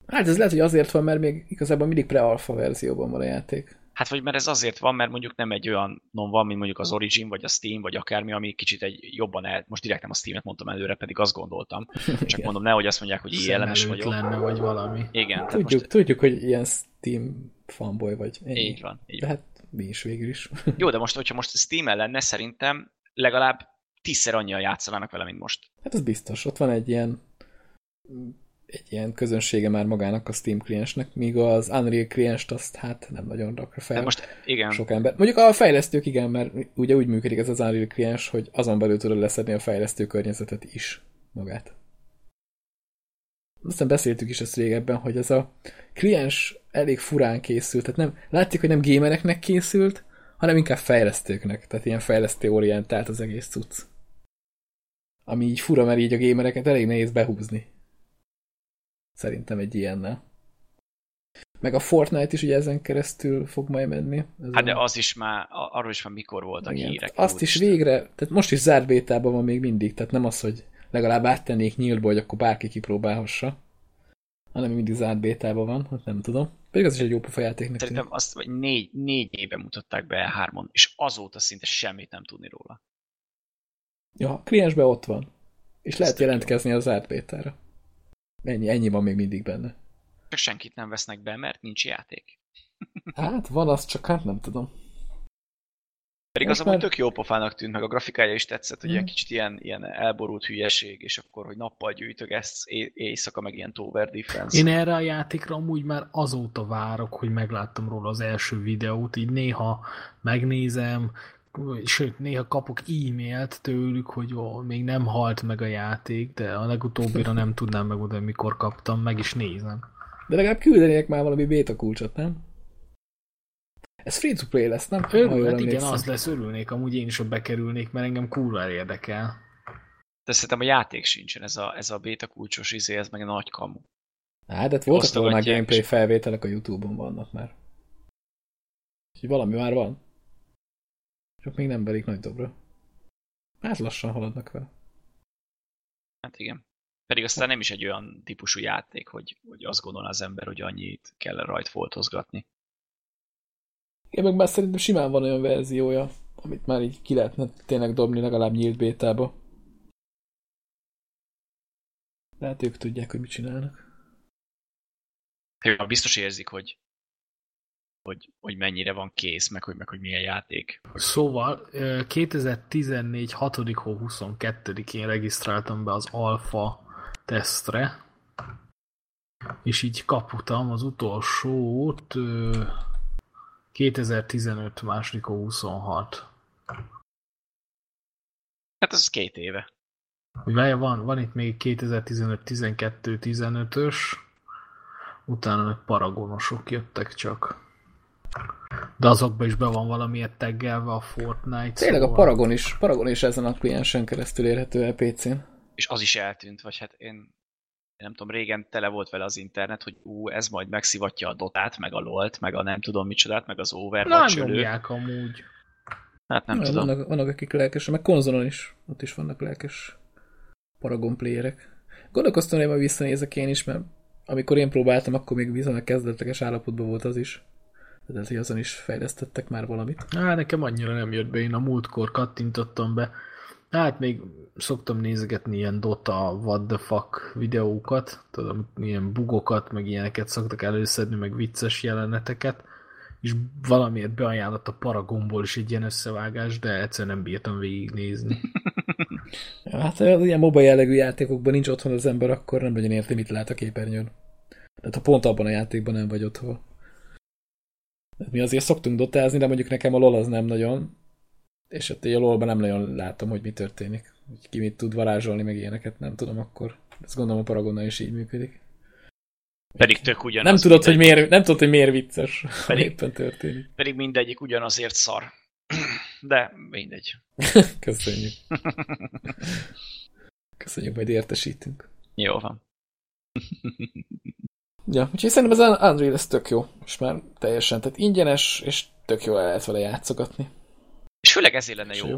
Hát ez lehet, hogy azért van, mert még igazából mindig pre-alpha verzióban van a játék. Hát vagy mert ez azért van, mert mondjuk nem egy olyan non van, mint mondjuk az Origin, vagy a Steam, vagy akármi, ami kicsit egy jobban el... Most direkt nem a Steamet mondtam előre, pedig azt gondoltam. Csak mondom, nehogy azt mondják, hogy ILM-es vagyok. lenne, vagy valami. Igen, tehát Tudjuk, most tudjuk, hogy ilyen Steam fanboy vagy. Ennyi. így van. Így De hát mi is végül is. Jó, de most, hogyha most steam lenne, szerintem legalább tízszer annyian játszanának vele, mint most. Hát ez biztos. Ott van egy ilyen egy ilyen közönsége már magának a Steam kliensnek, míg az Unreal klienst azt hát nem nagyon rakja fel. Tehát most igen, sok ember. Mondjuk a fejlesztők igen, mert ugye úgy működik ez az Unreal kliens, hogy azon belül tudod leszedni a fejlesztő környezetet is magát. Aztán beszéltük is ezt régebben, hogy ez a kliens elég furán készült, tehát nem, látszik, hogy nem gamereknek készült, hanem inkább fejlesztőknek, tehát ilyen fejlesztő orientált az egész cucc. Ami így fura, mert így a gamereket elég nehéz behúzni. Szerintem egy ilyennel. Meg a Fortnite is ugye ezen keresztül fog majd menni. Ez hát a- de az is már, a- arról is már mikor voltak igen. hírek. Azt is végre, tehát most is zárt bétában van még mindig, tehát nem az, hogy legalább áttennék nyíltba, hogy akkor bárki kipróbálhassa, hanem mindig zárt bétában van, hát nem tudom. Pedig az is egy jó pofa játéknak. Szerintem azt vagy négy, négy éve mutatták be hármon, és azóta szinte semmit nem tudni róla. Ja, a kliensben ott van. És lehet tök jó. jelentkezni az zárt bétára. Ennyi, ennyi van még mindig benne. Csak senkit nem vesznek be, mert nincs játék. Hát van az, csak hát nem tudom. Pedig az amúgy már- tök jó pofának tűnt, meg a grafikája is tetszett, hogy Mhm. ilyen kicsit ilyen, ilyen elborult hülyeség, és akkor, hogy nappal gyűjtögetsz, é- éjszaka meg ilyen tower defense. Én erre a játékra amúgy már azóta várok, hogy megláttam róla az első videót, így néha megnézem, sőt, néha kapok e-mailt tőlük, hogy ó, még nem halt meg a játék, de a legutóbbira nem tudnám megmondani, mikor kaptam, meg is nézem. De legalább küldenék már valami beta kulcsot, nem? Ez free to play lesz, nem? Örül, hát igen, az lesz, örülnék, amúgy én is, hogy bekerülnék, mert engem kurva érdekel. De szerintem a játék sincsen, ez a, ez a beta kulcsos izé, ez meg egy nagy kamu. Hát, de voltak volna gameplay felvételek a Youtube-on vannak már. Úgyhogy valami már van. Csak még nem verik nagy dobra. Hát lassan haladnak vele. Hát igen. Pedig aztán nem is egy olyan típusú játék, hogy, hogy azt gondol az ember, hogy annyit kell rajt foltozgatni. Én meg már szerintem simán van olyan verziója, amit már így ki lehetne tényleg dobni legalább nyílt bétába. Tehát ők tudják, hogy mit csinálnak. Ők biztos érzik, hogy, hogy, hogy mennyire van kész, meg hogy, meg hogy milyen játék. Szóval ö, 2014. 6. hó 22-én regisztráltam be az alfa tesztre, és így kaputam az utolsót ö, 2015. 2. hó 26. Hát ez két éve. Mivel van, van itt még 2015-12-15-ös, utána meg paragonosok jöttek csak. De azokban is be van valamiért teggelve a Fortnite. Tényleg a szóval- Paragon is, Paragon is ezen a kliensen keresztül érhető el PC-n. És az is eltűnt, vagy hát én, én nem tudom, régen tele volt vele az internet, hogy ú, ez majd megszivatja a Dotát, meg a LOL-t, meg a nem tudom micsodát, meg az Nem Overwatch ölő. nyomják amúgy. Hát nem Na, tudom. Vannak, vannak, akik lelkesek, meg konzolon is. Ott is vannak lelkes Paragon playerek. Gondolkoztam, hogy majd visszanézek én is, mert amikor én próbáltam, akkor még viszonylag kezdetleges állapotban volt az is. Tehát hogy azon is fejlesztettek már valamit. Á, nekem annyira nem jött be, én a múltkor kattintottam be. Hát még szoktam nézegetni ilyen Dota what the fuck videókat, tudom, ilyen bugokat, meg ilyeneket szoktak előszedni, meg vicces jeleneteket, és valamiért beajánlott a Paragonból is egy ilyen összevágás, de egyszerűen nem bírtam végignézni. Hát ilyen MOBA jellegű játékokban nincs otthon az ember, akkor nem legyen érti, mit lát a képernyőn. Tehát ha pont abban a játékban nem vagy otthon. Mi azért szoktunk dotázni, de mondjuk nekem a LOL az nem nagyon. És hát a LOL-ban nem nagyon látom, hogy mi történik. Hogy ki mit tud varázsolni, meg ilyeneket nem tudom akkor. Ezt gondolom a Paragonnal is így működik. Pedig tök ugyanaz. Nem tudod, hogy miért, nem tudod, hogy miért vicces, Pedig- éppen történik. Pedig mindegyik ugyanazért szar. De mindegy. Köszönjük. Köszönjük, majd értesítünk. Jó van. Ja, úgyhogy szerintem ez az Unreal ez tök jó. És már teljesen, tehát ingyenes, és tök jó el lehet vele játszogatni. És főleg ezért lenne És jó, jó.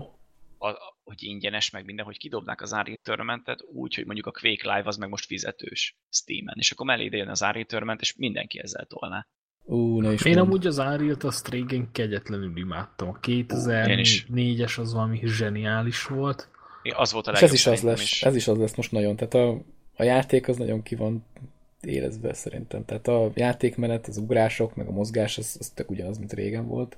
A, hogy ingyenes, meg minden, hogy kidobnák az Unreal Tournamentet úgy, hogy mondjuk a Quake Live az meg most fizetős Steam-en, és akkor mellé ide jön az Unreal Tournament, és mindenki ezzel tolná. Ú, ne is Én mondd. amúgy az Unreal-t azt régen kegyetlenül imádtam. A Én is. 2004-es az valami zseniális volt. Az volt a És legjobb ez is az lesz, is. ez is az lesz most nagyon. Tehát a, a játék az nagyon ki van érezve szerintem. Tehát a játékmenet, az ugrások, meg a mozgás, az, az tök ugyanaz, mint régen volt.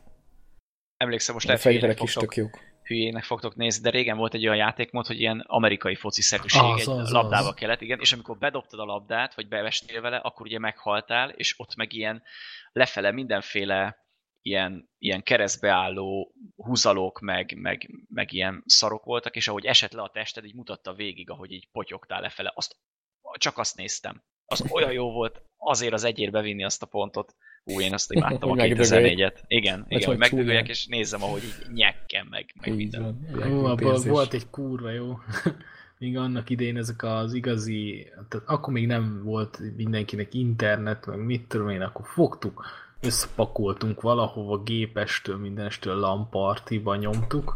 Emlékszem, most lehet hülyének fogtok, tök jók. hülyének fogtok nézni, de régen volt egy olyan játékmód, hogy ilyen amerikai foci szerűség Az, egy az, labdába az. kellett, igen, és amikor bedobtad a labdát, vagy bevestél vele, akkor ugye meghaltál, és ott meg ilyen lefele mindenféle ilyen, ilyen keresztbeálló húzalók, meg, meg, meg ilyen szarok voltak, és ahogy esett le a tested, így mutatta végig, ahogy így potyogtál lefele. Azt, csak azt néztem. Az olyan jó volt azért az egyért bevinni azt a pontot. Ú, én azt imádtam a Hogy megdögölj. 2004-et. Igen, igen, hogy megdögöljek, és nézzem, ahogy így nyekkem meg, meg minden. Ó, abban volt egy kurva jó. Míg annak idején ezek az igazi, tehát akkor még nem volt mindenkinek internet, meg mit tudom én, akkor fogtuk, összepakoltunk valahova gépestől, mindenestől lampartiba nyomtuk,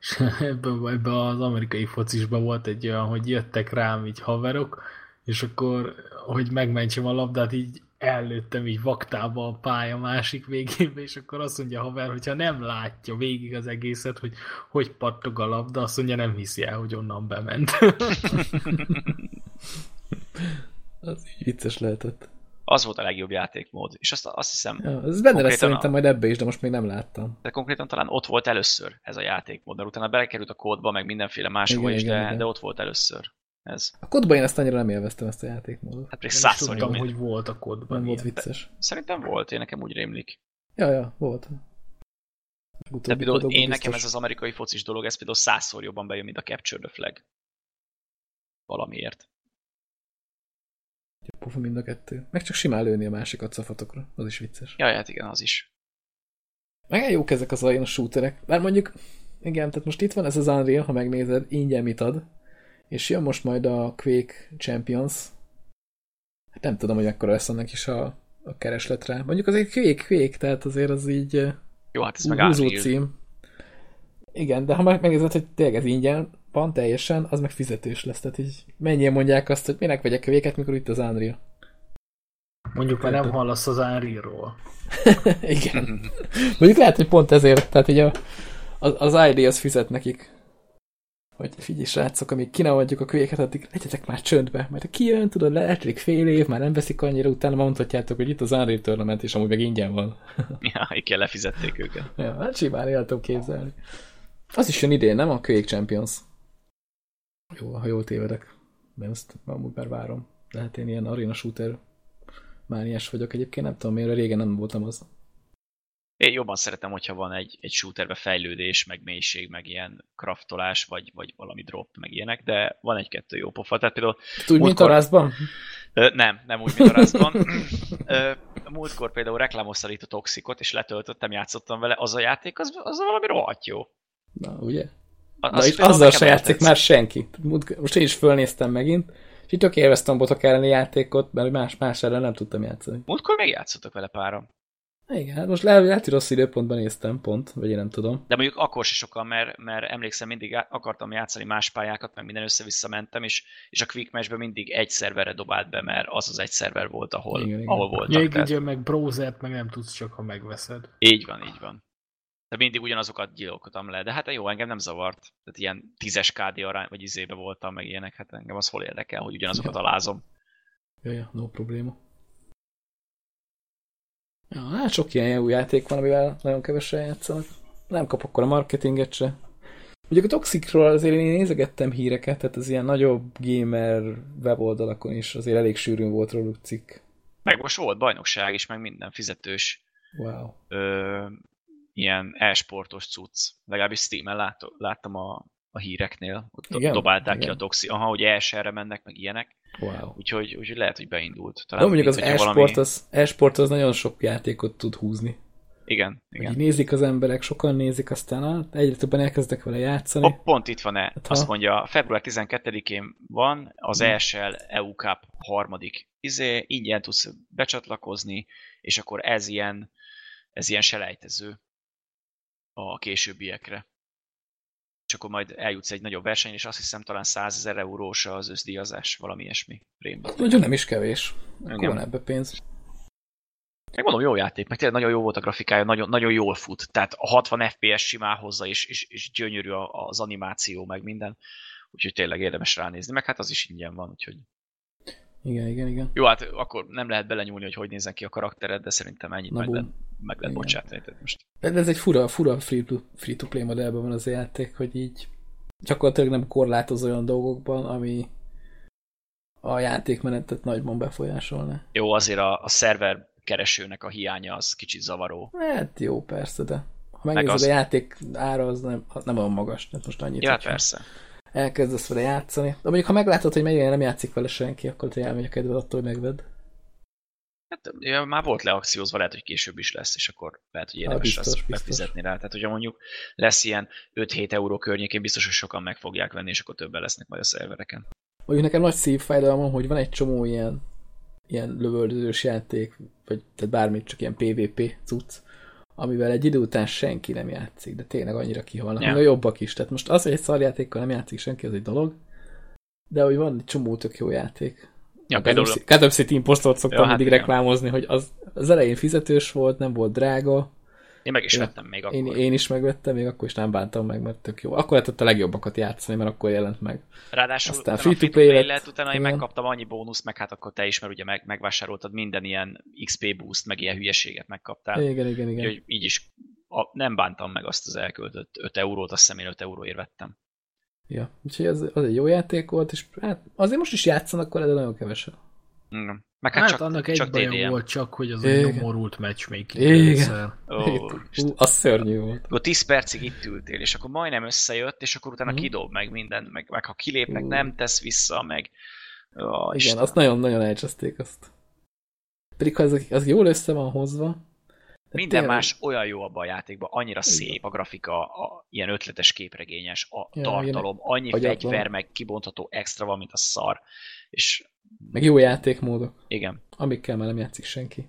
és ebben, ebben az amerikai focisban volt egy olyan, hogy jöttek rám így haverok, és akkor, hogy megmentsem a labdát, így ellőttem így vaktába a pálya másik végébe, és akkor azt mondja a haver, hogyha nem látja végig az egészet, hogy hogy pattog a labda, azt mondja, nem hiszi el, hogy onnan bement. Az így vicces lehetett. Az volt a legjobb játékmód. És azt, azt hiszem, Ja, ez benne lesz szerintem a- majd ebbe is, de most még nem láttam. de konkrétan talán ott volt először ez a játékmód, mert utána belekerült a kódba, meg mindenféle máshova Igen, is, igen, de, igen. de ott volt először ez. A kodban én ezt annyira nem élveztem, ezt a játékmódot. Hát is százszor mint... hogy volt a kodban. Nem volt vicces. Szerintem volt, én nekem úgy rémlik. Ja, ja, volt. Tehát például én nekem ez az amerikai focis dolog, ez például százszor jobban bejön, mint a Capture the Flag. Valamiért. Pofa mind a kettő. Meg csak simán lőni a másikat szafatokra. Az is vicces. Ja, hát igen, az is. Meg jók ezek az olyan shooterek. Mert mondjuk, igen, tehát most itt van ez az Unreal, ha megnézed, ingyen mit ad. És jön most majd a Quake Champions. Hát nem tudom, hogy akkor lesz annak is a, a keresletre. Mondjuk azért Quake, Quake, tehát azért az így Jó, hát ez meg cím. Igen, de ha megnézed, hogy tényleg ez ingyen van teljesen, az meg fizetős lesz. Tehát így mennyien mondják azt, hogy minek vegyek Quake-et, mikor itt az Unreal. Mondjuk már nem hallasz az Unreal-ról. Igen. Mondjuk lehet, hogy pont ezért, tehát így a, az, az ID az fizet nekik. Hogy figyelj srácok, amíg ki nem adjuk a kölyéket, addig legyetek már csöndbe. Mert ha kijön, tudod, lehetőleg fél év, már nem veszik annyira, utána mondhatjátok, hogy itt az Unreal Tournament, és amúgy meg ingyen van. Ja, igen, lefizették őket. ja, hát simán el tudom képzelni. Az is jön idén, nem? A Quake Champions. Jó, ha jól tévedek. De azt amúgy már várom. Lehet én ilyen arena shooter mániás vagyok egyébként, nem tudom miért, régen nem voltam az. Én jobban szeretem, hogyha van egy, egy shooterbe fejlődés, meg mélység, meg ilyen kraftolás, vagy, vagy valami drop, meg ilyenek, de van egy-kettő jó pofa. Tehát például Úgy, mint a Rustban? Nem, nem úgy, mint a Rustban. múltkor például reklámoztál itt a Toxicot, és letöltöttem, játszottam vele, az a játék, az, az valami rohadt jó. Na, ugye? Na, itt azzal se játszik már senki. Most én is fölnéztem megint, és itt tök élveztem botok elleni játékot, mert más, más ellen nem tudtam játszani. Múltkor még játszottak vele páram. Igen, hát most lehet, lehet, hogy rossz időpontban néztem pont, vagy én nem tudom. De mondjuk akkor se sokan, mert, mert emlékszem, mindig akartam játszani más pályákat, meg minden össze-vissza mentem, és, és a Quick Matchben mindig egy szerverre dobált be, mert az az egy szerver volt, ahol, igen, igen. ahol voltak. Még tehát... meg browsert meg nem tudsz csak, ha megveszed. Így van, így van. De mindig ugyanazokat gyilkoltam le. De hát jó, engem nem zavart. Tehát ilyen tízes KD arány, vagy izébe voltam, meg ilyenek, hát engem az hol érdekel, hogy ugyanazokat ja. alázom. Ja, ja, no probléma. Ja, hát sok ilyen jó játék van, amivel nagyon kevesen játszanak. Nem kap akkor a marketinget se. Ugye a Toxicról azért én nézegettem híreket, tehát az ilyen nagyobb gamer weboldalakon is azért elég sűrűn volt róluk cikk. Meg most volt bajnokság is, meg minden fizetős. Wow. Ö, ilyen e-sportos cucc. Legalábbis Steam-en láttam a, a híreknél. Ott igen? dobálták igen. ki a Toxi. Aha, hogy ESR-re mennek, meg ilyenek. Wow. Úgyhogy, úgyhogy lehet, hogy beindult. Talán De mondjuk az e-sport, valami... az, e-sport az nagyon sok játékot tud húzni. Igen, igen. nézik az emberek, sokan nézik, aztán egyre többen elkezdek vele játszani. Oh, pont itt van-e. Hát, Azt mondja, február 12-én van az hmm. ESL EU Cup harmadik izé, ingyen tudsz becsatlakozni, és akkor ez ilyen, ez ilyen selejtező a későbbiekre és akkor majd eljutsz egy nagyobb verseny, és azt hiszem talán 100 ezer eurós az összdíjazás, valami ilyesmi rémben. Nagyon nem is kevés. Akkor van ebbe pénz. Megmondom, jó játék, meg tényleg nagyon jó volt a grafikája, nagyon, nagyon jól fut. Tehát a 60 FPS simán hozza, és, és, és gyönyörű az animáció, meg minden. Úgyhogy tényleg érdemes ránézni, meg hát az is ingyen van, úgyhogy igen, igen, igen. Jó, hát akkor nem lehet belenyúlni, hogy hogy nézzen ki a karaktered, de szerintem ennyit meg, lehet, meg lehet bocsátani. Tehát most. De ez egy fura, fura free-to-play free to play modellben van az játék, hogy így gyakorlatilag nem korlátoz olyan dolgokban, ami a játékmenetet nagyban befolyásolna. Jó, azért a, a szerver keresőnek a hiánya az kicsit zavaró. Hát jó, persze, de ha megnézed az... a játék ára, az nem, nem olyan magas, tehát most annyit. Ja, persze elkezdesz vele játszani. De mondjuk, ha meglátod, hogy mennyire nem játszik vele senki, akkor te elmegy a kedved attól, hogy megvedd. Hát ja, már volt leakciózva, lehet, hogy később is lesz, és akkor lehet, hogy érdemes lesz befizetni rá. Tehát, hogyha mondjuk lesz ilyen 5-7 euró környékén, biztos, hogy sokan meg fogják venni, és akkor többen lesznek majd a szervereken. Mondjuk nekem nagy szívfájdalmam, hogy van egy csomó ilyen, ilyen lövöldözős játék, vagy tehát bármit, csak ilyen PvP cucc, amivel egy idő után senki nem játszik, de tényleg annyira kihalnak, ja. a jobbak is. Tehát most az, hogy egy szarjátékkal nem játszik senki, az egy dolog, de hogy van egy csomó tök jó játék. Ja, a például... Gotham City Impostor szoktam ja, hát mindig igen. reklámozni, hogy az, az elején fizetős volt, nem volt drága, én meg is vettem még akkor. Én, én is megvettem, még akkor is nem bántam meg, mert tök jó. Akkor lehetett a legjobbakat játszani, mert akkor jelent meg. Ráadásul Aztán free to play lett, lett, utána én megkaptam annyi bónusz, meg hát akkor te is, mert ugye meg, megvásároltad minden ilyen XP boost, meg ilyen hülyeséget megkaptál. Igen, igen, igen. Úgyhogy így is a, nem bántam meg azt az elköltött 5 eurót, azt hiszem én 5 euróért vettem. Ja, úgyhogy az, az egy jó játék volt, és hát azért most is játszanak vele, de nagyon kevesen. Mm. Meg Hát, hát, csak, annak egy csak baja DDM. volt csak, hogy az Igen. egy nyomorult matchmaking Igen. Ó, Ú, az szörnyű volt. akkor 10 percig itt ültél, és akkor majdnem összejött, és akkor utána Mhm. kidob meg mindent, meg, meg ha kilépnek, Ú. nem tesz vissza, meg... Ó, Igen, Isten. azt nagyon-nagyon elcseszték azt. Pedig ha ez, az jól össze van hozva, Minden tényleg- más olyan jó abban a játékban, annyira szép a grafika, a, ilyen ötletes képregényes, a Ja, tartalom, annyi agyatlan. fegyver, meg kibontható extra van, mint a szar. És Meg jó játékmódok, igen. amikkel már nem játszik senki.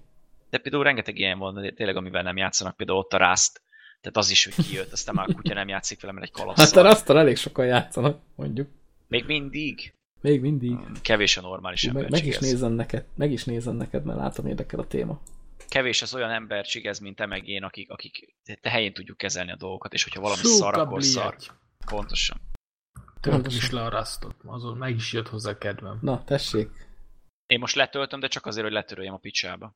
De például rengeteg ilyen van, de tényleg amivel nem játszanak, például ott a Rust, tehát az is, hogy kijött, aztán már a kutya nem játszik vele, mert egy Hát kalasszal. a Rastal elég sokan játszanak, mondjuk. Még mindig Még mindig. kevés a normális Ú, meg, meg is nézem neked, meg is nézem neked, mert látom érdekel a téma kevés az olyan ember ez, mint te meg én, akik, akik te helyén tudjuk kezelni a dolgokat, és hogyha valami Súka szar, akkor bliet. szar. Pontosan. Töltöm is le a azon meg is jött hozzá kedvem. Na, tessék. Én most letöltöm, de csak azért, hogy letöröljem a picsába.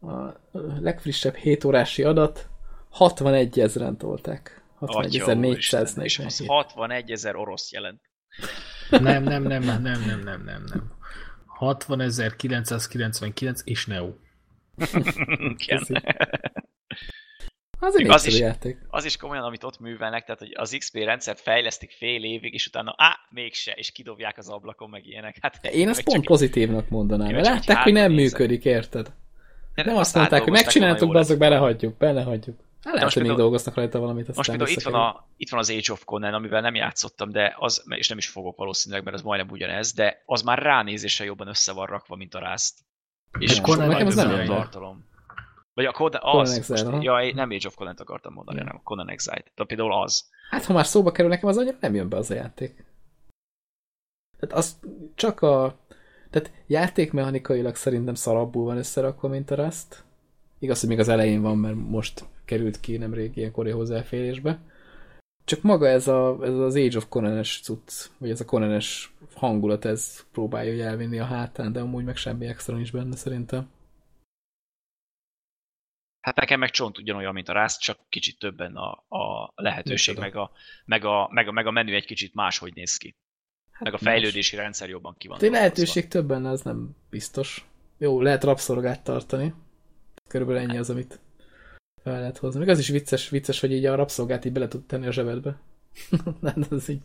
A legfrissebb 7 órási adat 61 ezeren tolták. 61.447. 61 ezer orosz jelent. Nem, nem, nem, nem, nem, nem, nem, nem. 60.999 és Neo. Igen. Az egy az is- játék. az is komolyan, amit ott művelnek, tehát hogy az XP rendszert fejlesztik fél évig, és utána á, mégse, és kidobják az ablakon, meg ilyenek. Hát, Én ezt pont pozitívnak mondanám, mert csak látták, hogy nem működik, érted? de Nem azt mondták, hogy megcsináltuk, azok belehagyjuk, belehagyjuk. Hát lehet, hogy még dolgoznak rajta valamit, aztán Most például itt van, a, itt van az Age of Conan, amivel nem játszottam, de az, és nem is fogok valószínűleg, mert az majdnem ugyanez, de az már ránézéssel jobban össze van rakva, mint a Rust. És sokkal nekem több nem tartalom. Vagy a Conan, az, Exile, most, ja, nem Age of Conan-t akartam mondani, hanem a Conan Exile. Tehát például az. Hát, ha már szóba kerül nekem, az annyira nem jön be az a játék. Tehát az csak a... Tehát játékmechanikailag szerintem szarabbul van összerakva, mint a Rust. Igaz, hogy még az elején van, mert most került ki nemrég ilyen kori hozzáférésbe. Csak maga ez, a, ez az Age of Conan-es cucc, vagy ez a Conan-es hangulat, ez próbálja hogy elvinni a hátán, de amúgy meg semmi extra nincs benne szerintem. Hát nekem meg csont ugyanolyan, mint a Rust, csak kicsit többen a, a lehetőség, meg a, meg, a, meg, a, meg a menü egy kicsit máshogy néz ki. Hát Meg a más. fejlődési rendszer jobban ki van dolgozva. lehetőség több benne, az nem biztos. Jó, lehet rabszolgát tartani. Körülbelül ennyi az, amit fel lehet hozni. Még az is vicces, vicces, hogy így a rabszolgát így bele tud tenni a zsebedbe. nem, az így...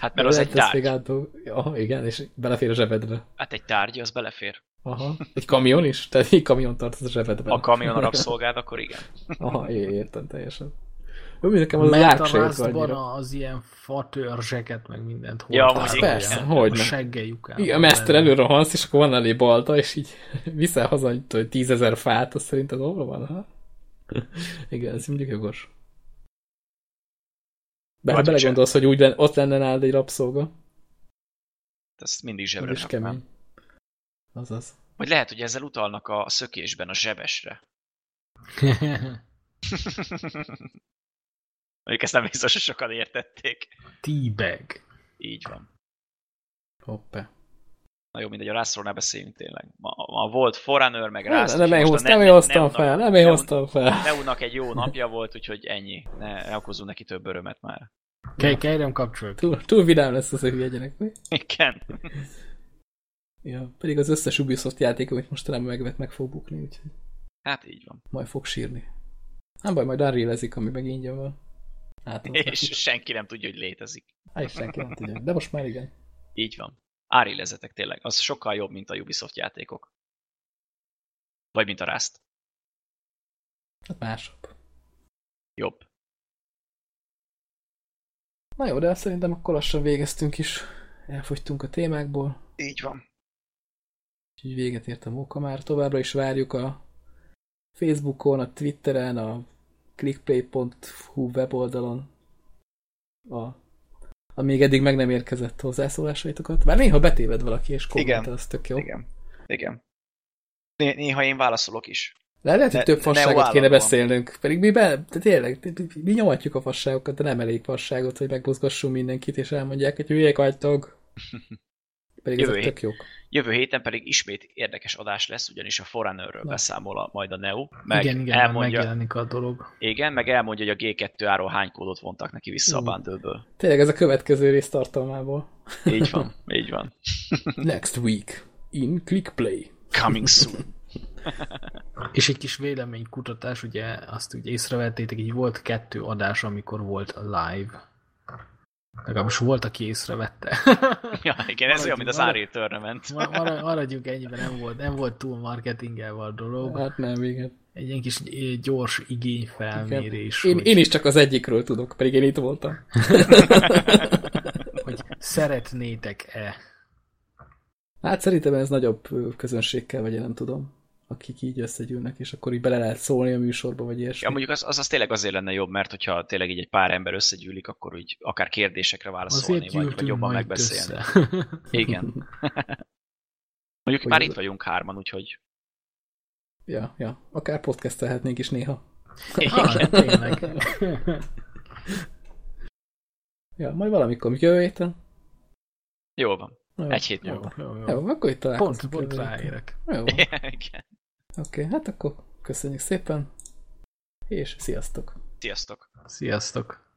Hát mert az egy ezt még tárgy. átdolg... Ja, igen, és belefér a zsebedbe. Hát egy tárgy, az belefér. Aha. Egy kamion is? Tehát egy kamion tartod a zsebedbe. A kamion a rabszolgád, akkor igen. Aha, é- értem teljesen. Jó, nekem az Mert a annyira. az ilyen fatörzseket, meg mindent Ja, hordtak amúgy a igen. Persze, ilyen hogyne. Seggeljük Igen, a mester előre rohansz, és akkor van elé balta, és így viszel haza hogy tízezer fát, azt szerinted hol van, ha? Igen, ez mindig jogos. Be, Vagy belegondolsz, hogy úgy len, ott lenne nálad egy rabszolga, Ezt mindig zsebre raknám. kemény. Azaz. Vagy lehet, hogy ezzel utalnak a szökésben a zsebesre. Mondjuk ezt nem biztos, hogy sokan értették. Teabag. Így van. Hoppá. Na jó, mindegy, a Rászról ne beszéljünk tényleg. Ma, ma volt Forerunner, meg Nem, Rász. nem én hoztam, nem én hoztam fel, nem én hoztam fel. Neunak egy jó napja volt, úgyhogy ennyi. Ne, ne okozzunk neki több örömet már. Kell, kérem kapcsolat. Túl, túl vidám lesz az a hülye gyerek, mi? Igen. Ja, pedig az összes Ubisoft játék, amit mostanában megvett, meg fog bukni, úgyhogy Hát így van. majd fog sírni. Nem baj, majd unreal ami meg ingyen van. Hát, És senki nem tudja, hogy létezik. Hát senki nem tudja. De most már igen. Így van. Árilezetek tényleg. Az sokkal jobb, mint a Ubisoft játékok. Vagy mint a Rust. Hát másabb. Jobb. Na jó, de szerintem akkor lassan végeztünk is. Elfogytunk a témákból. Így van. Úgyhogy véget ért a móka már. Továbbra is várjuk a Facebookon, a Twitteren, a clickplay.hu weboldalon a, a még eddig meg nem érkezett hozzászólásaitokat. Bár néha betéved valaki, és kommentel, az tök jó. Igen. Igen. Né- néha én válaszolok is. De lehet, hogy több fasságot kéne beszélnünk. Pedig mi, be, de tényleg, mi nyomatjuk a fasságokat, de nem elég fasságot, hogy megmozgassunk mindenkit, és elmondják, hogy hülyék vagytok. Pedig Jövő ezek tök jók. Jövő héten pedig ismét érdekes adás lesz, ugyanis a Forerunnerről beszámol a, majd a Neo. Meg igen, igen, elmondja, megjelenik a dolog. igen, meg elmondja, hogy a G2 áról hány kódot vontak neki vissza a Ú. bundle-ből. Tényleg ez a következő rész tartalmából. Így van, így van. Next week. in ClickPlay. Coming soon. És egy kis véleménykutatás, ugye azt ugye észrevettétek, így volt kettő adás, amikor volt a live. Legalábbis volt, aki észrevette. ja, igen, ez olyan, mint az Unreal Tournament. Ma- mara- Maradjunk ennyiben, nem volt, nem volt túl marketingelve a dolog. Hát nem, igen. Egy ilyen kis eh, gyors igényfelmérés, Én, hogy, én is csak az egyikről tudok, pedig én itt voltam. hogy szeretnétek-e. Hát szerintem ez nagyobb ö, közönség kell, vagy én nem tudom, akik így összegyűlnek, és akkor így bele lehet szólni a műsorba, vagy ilyesmi. Ja, mondjuk az, az, az tényleg azért lenne jobb, mert hogyha tényleg így egy pár ember összegyűlik, akkor úgy akár kérdésekre válaszolni, Azért vagy, vagy jobban megbeszélni. össze. Igen. Mondjuk Hogy már az- itt vagyunk hárman, úgyhogy Ja, ja. Akár podcastelhetnénk is néha. Ah, tényleg. Ja, majd valamikor, mikor jövő héten. jól van. Jó. Egy hét jó, múlva. jó, jó. Jó, akkor itt Pont, találkozunk. pont héten. ráérek. Jó, Igen. Oké, hát akkor köszönjük szépen, és sziasztok! Sziasztok! Sziasztok!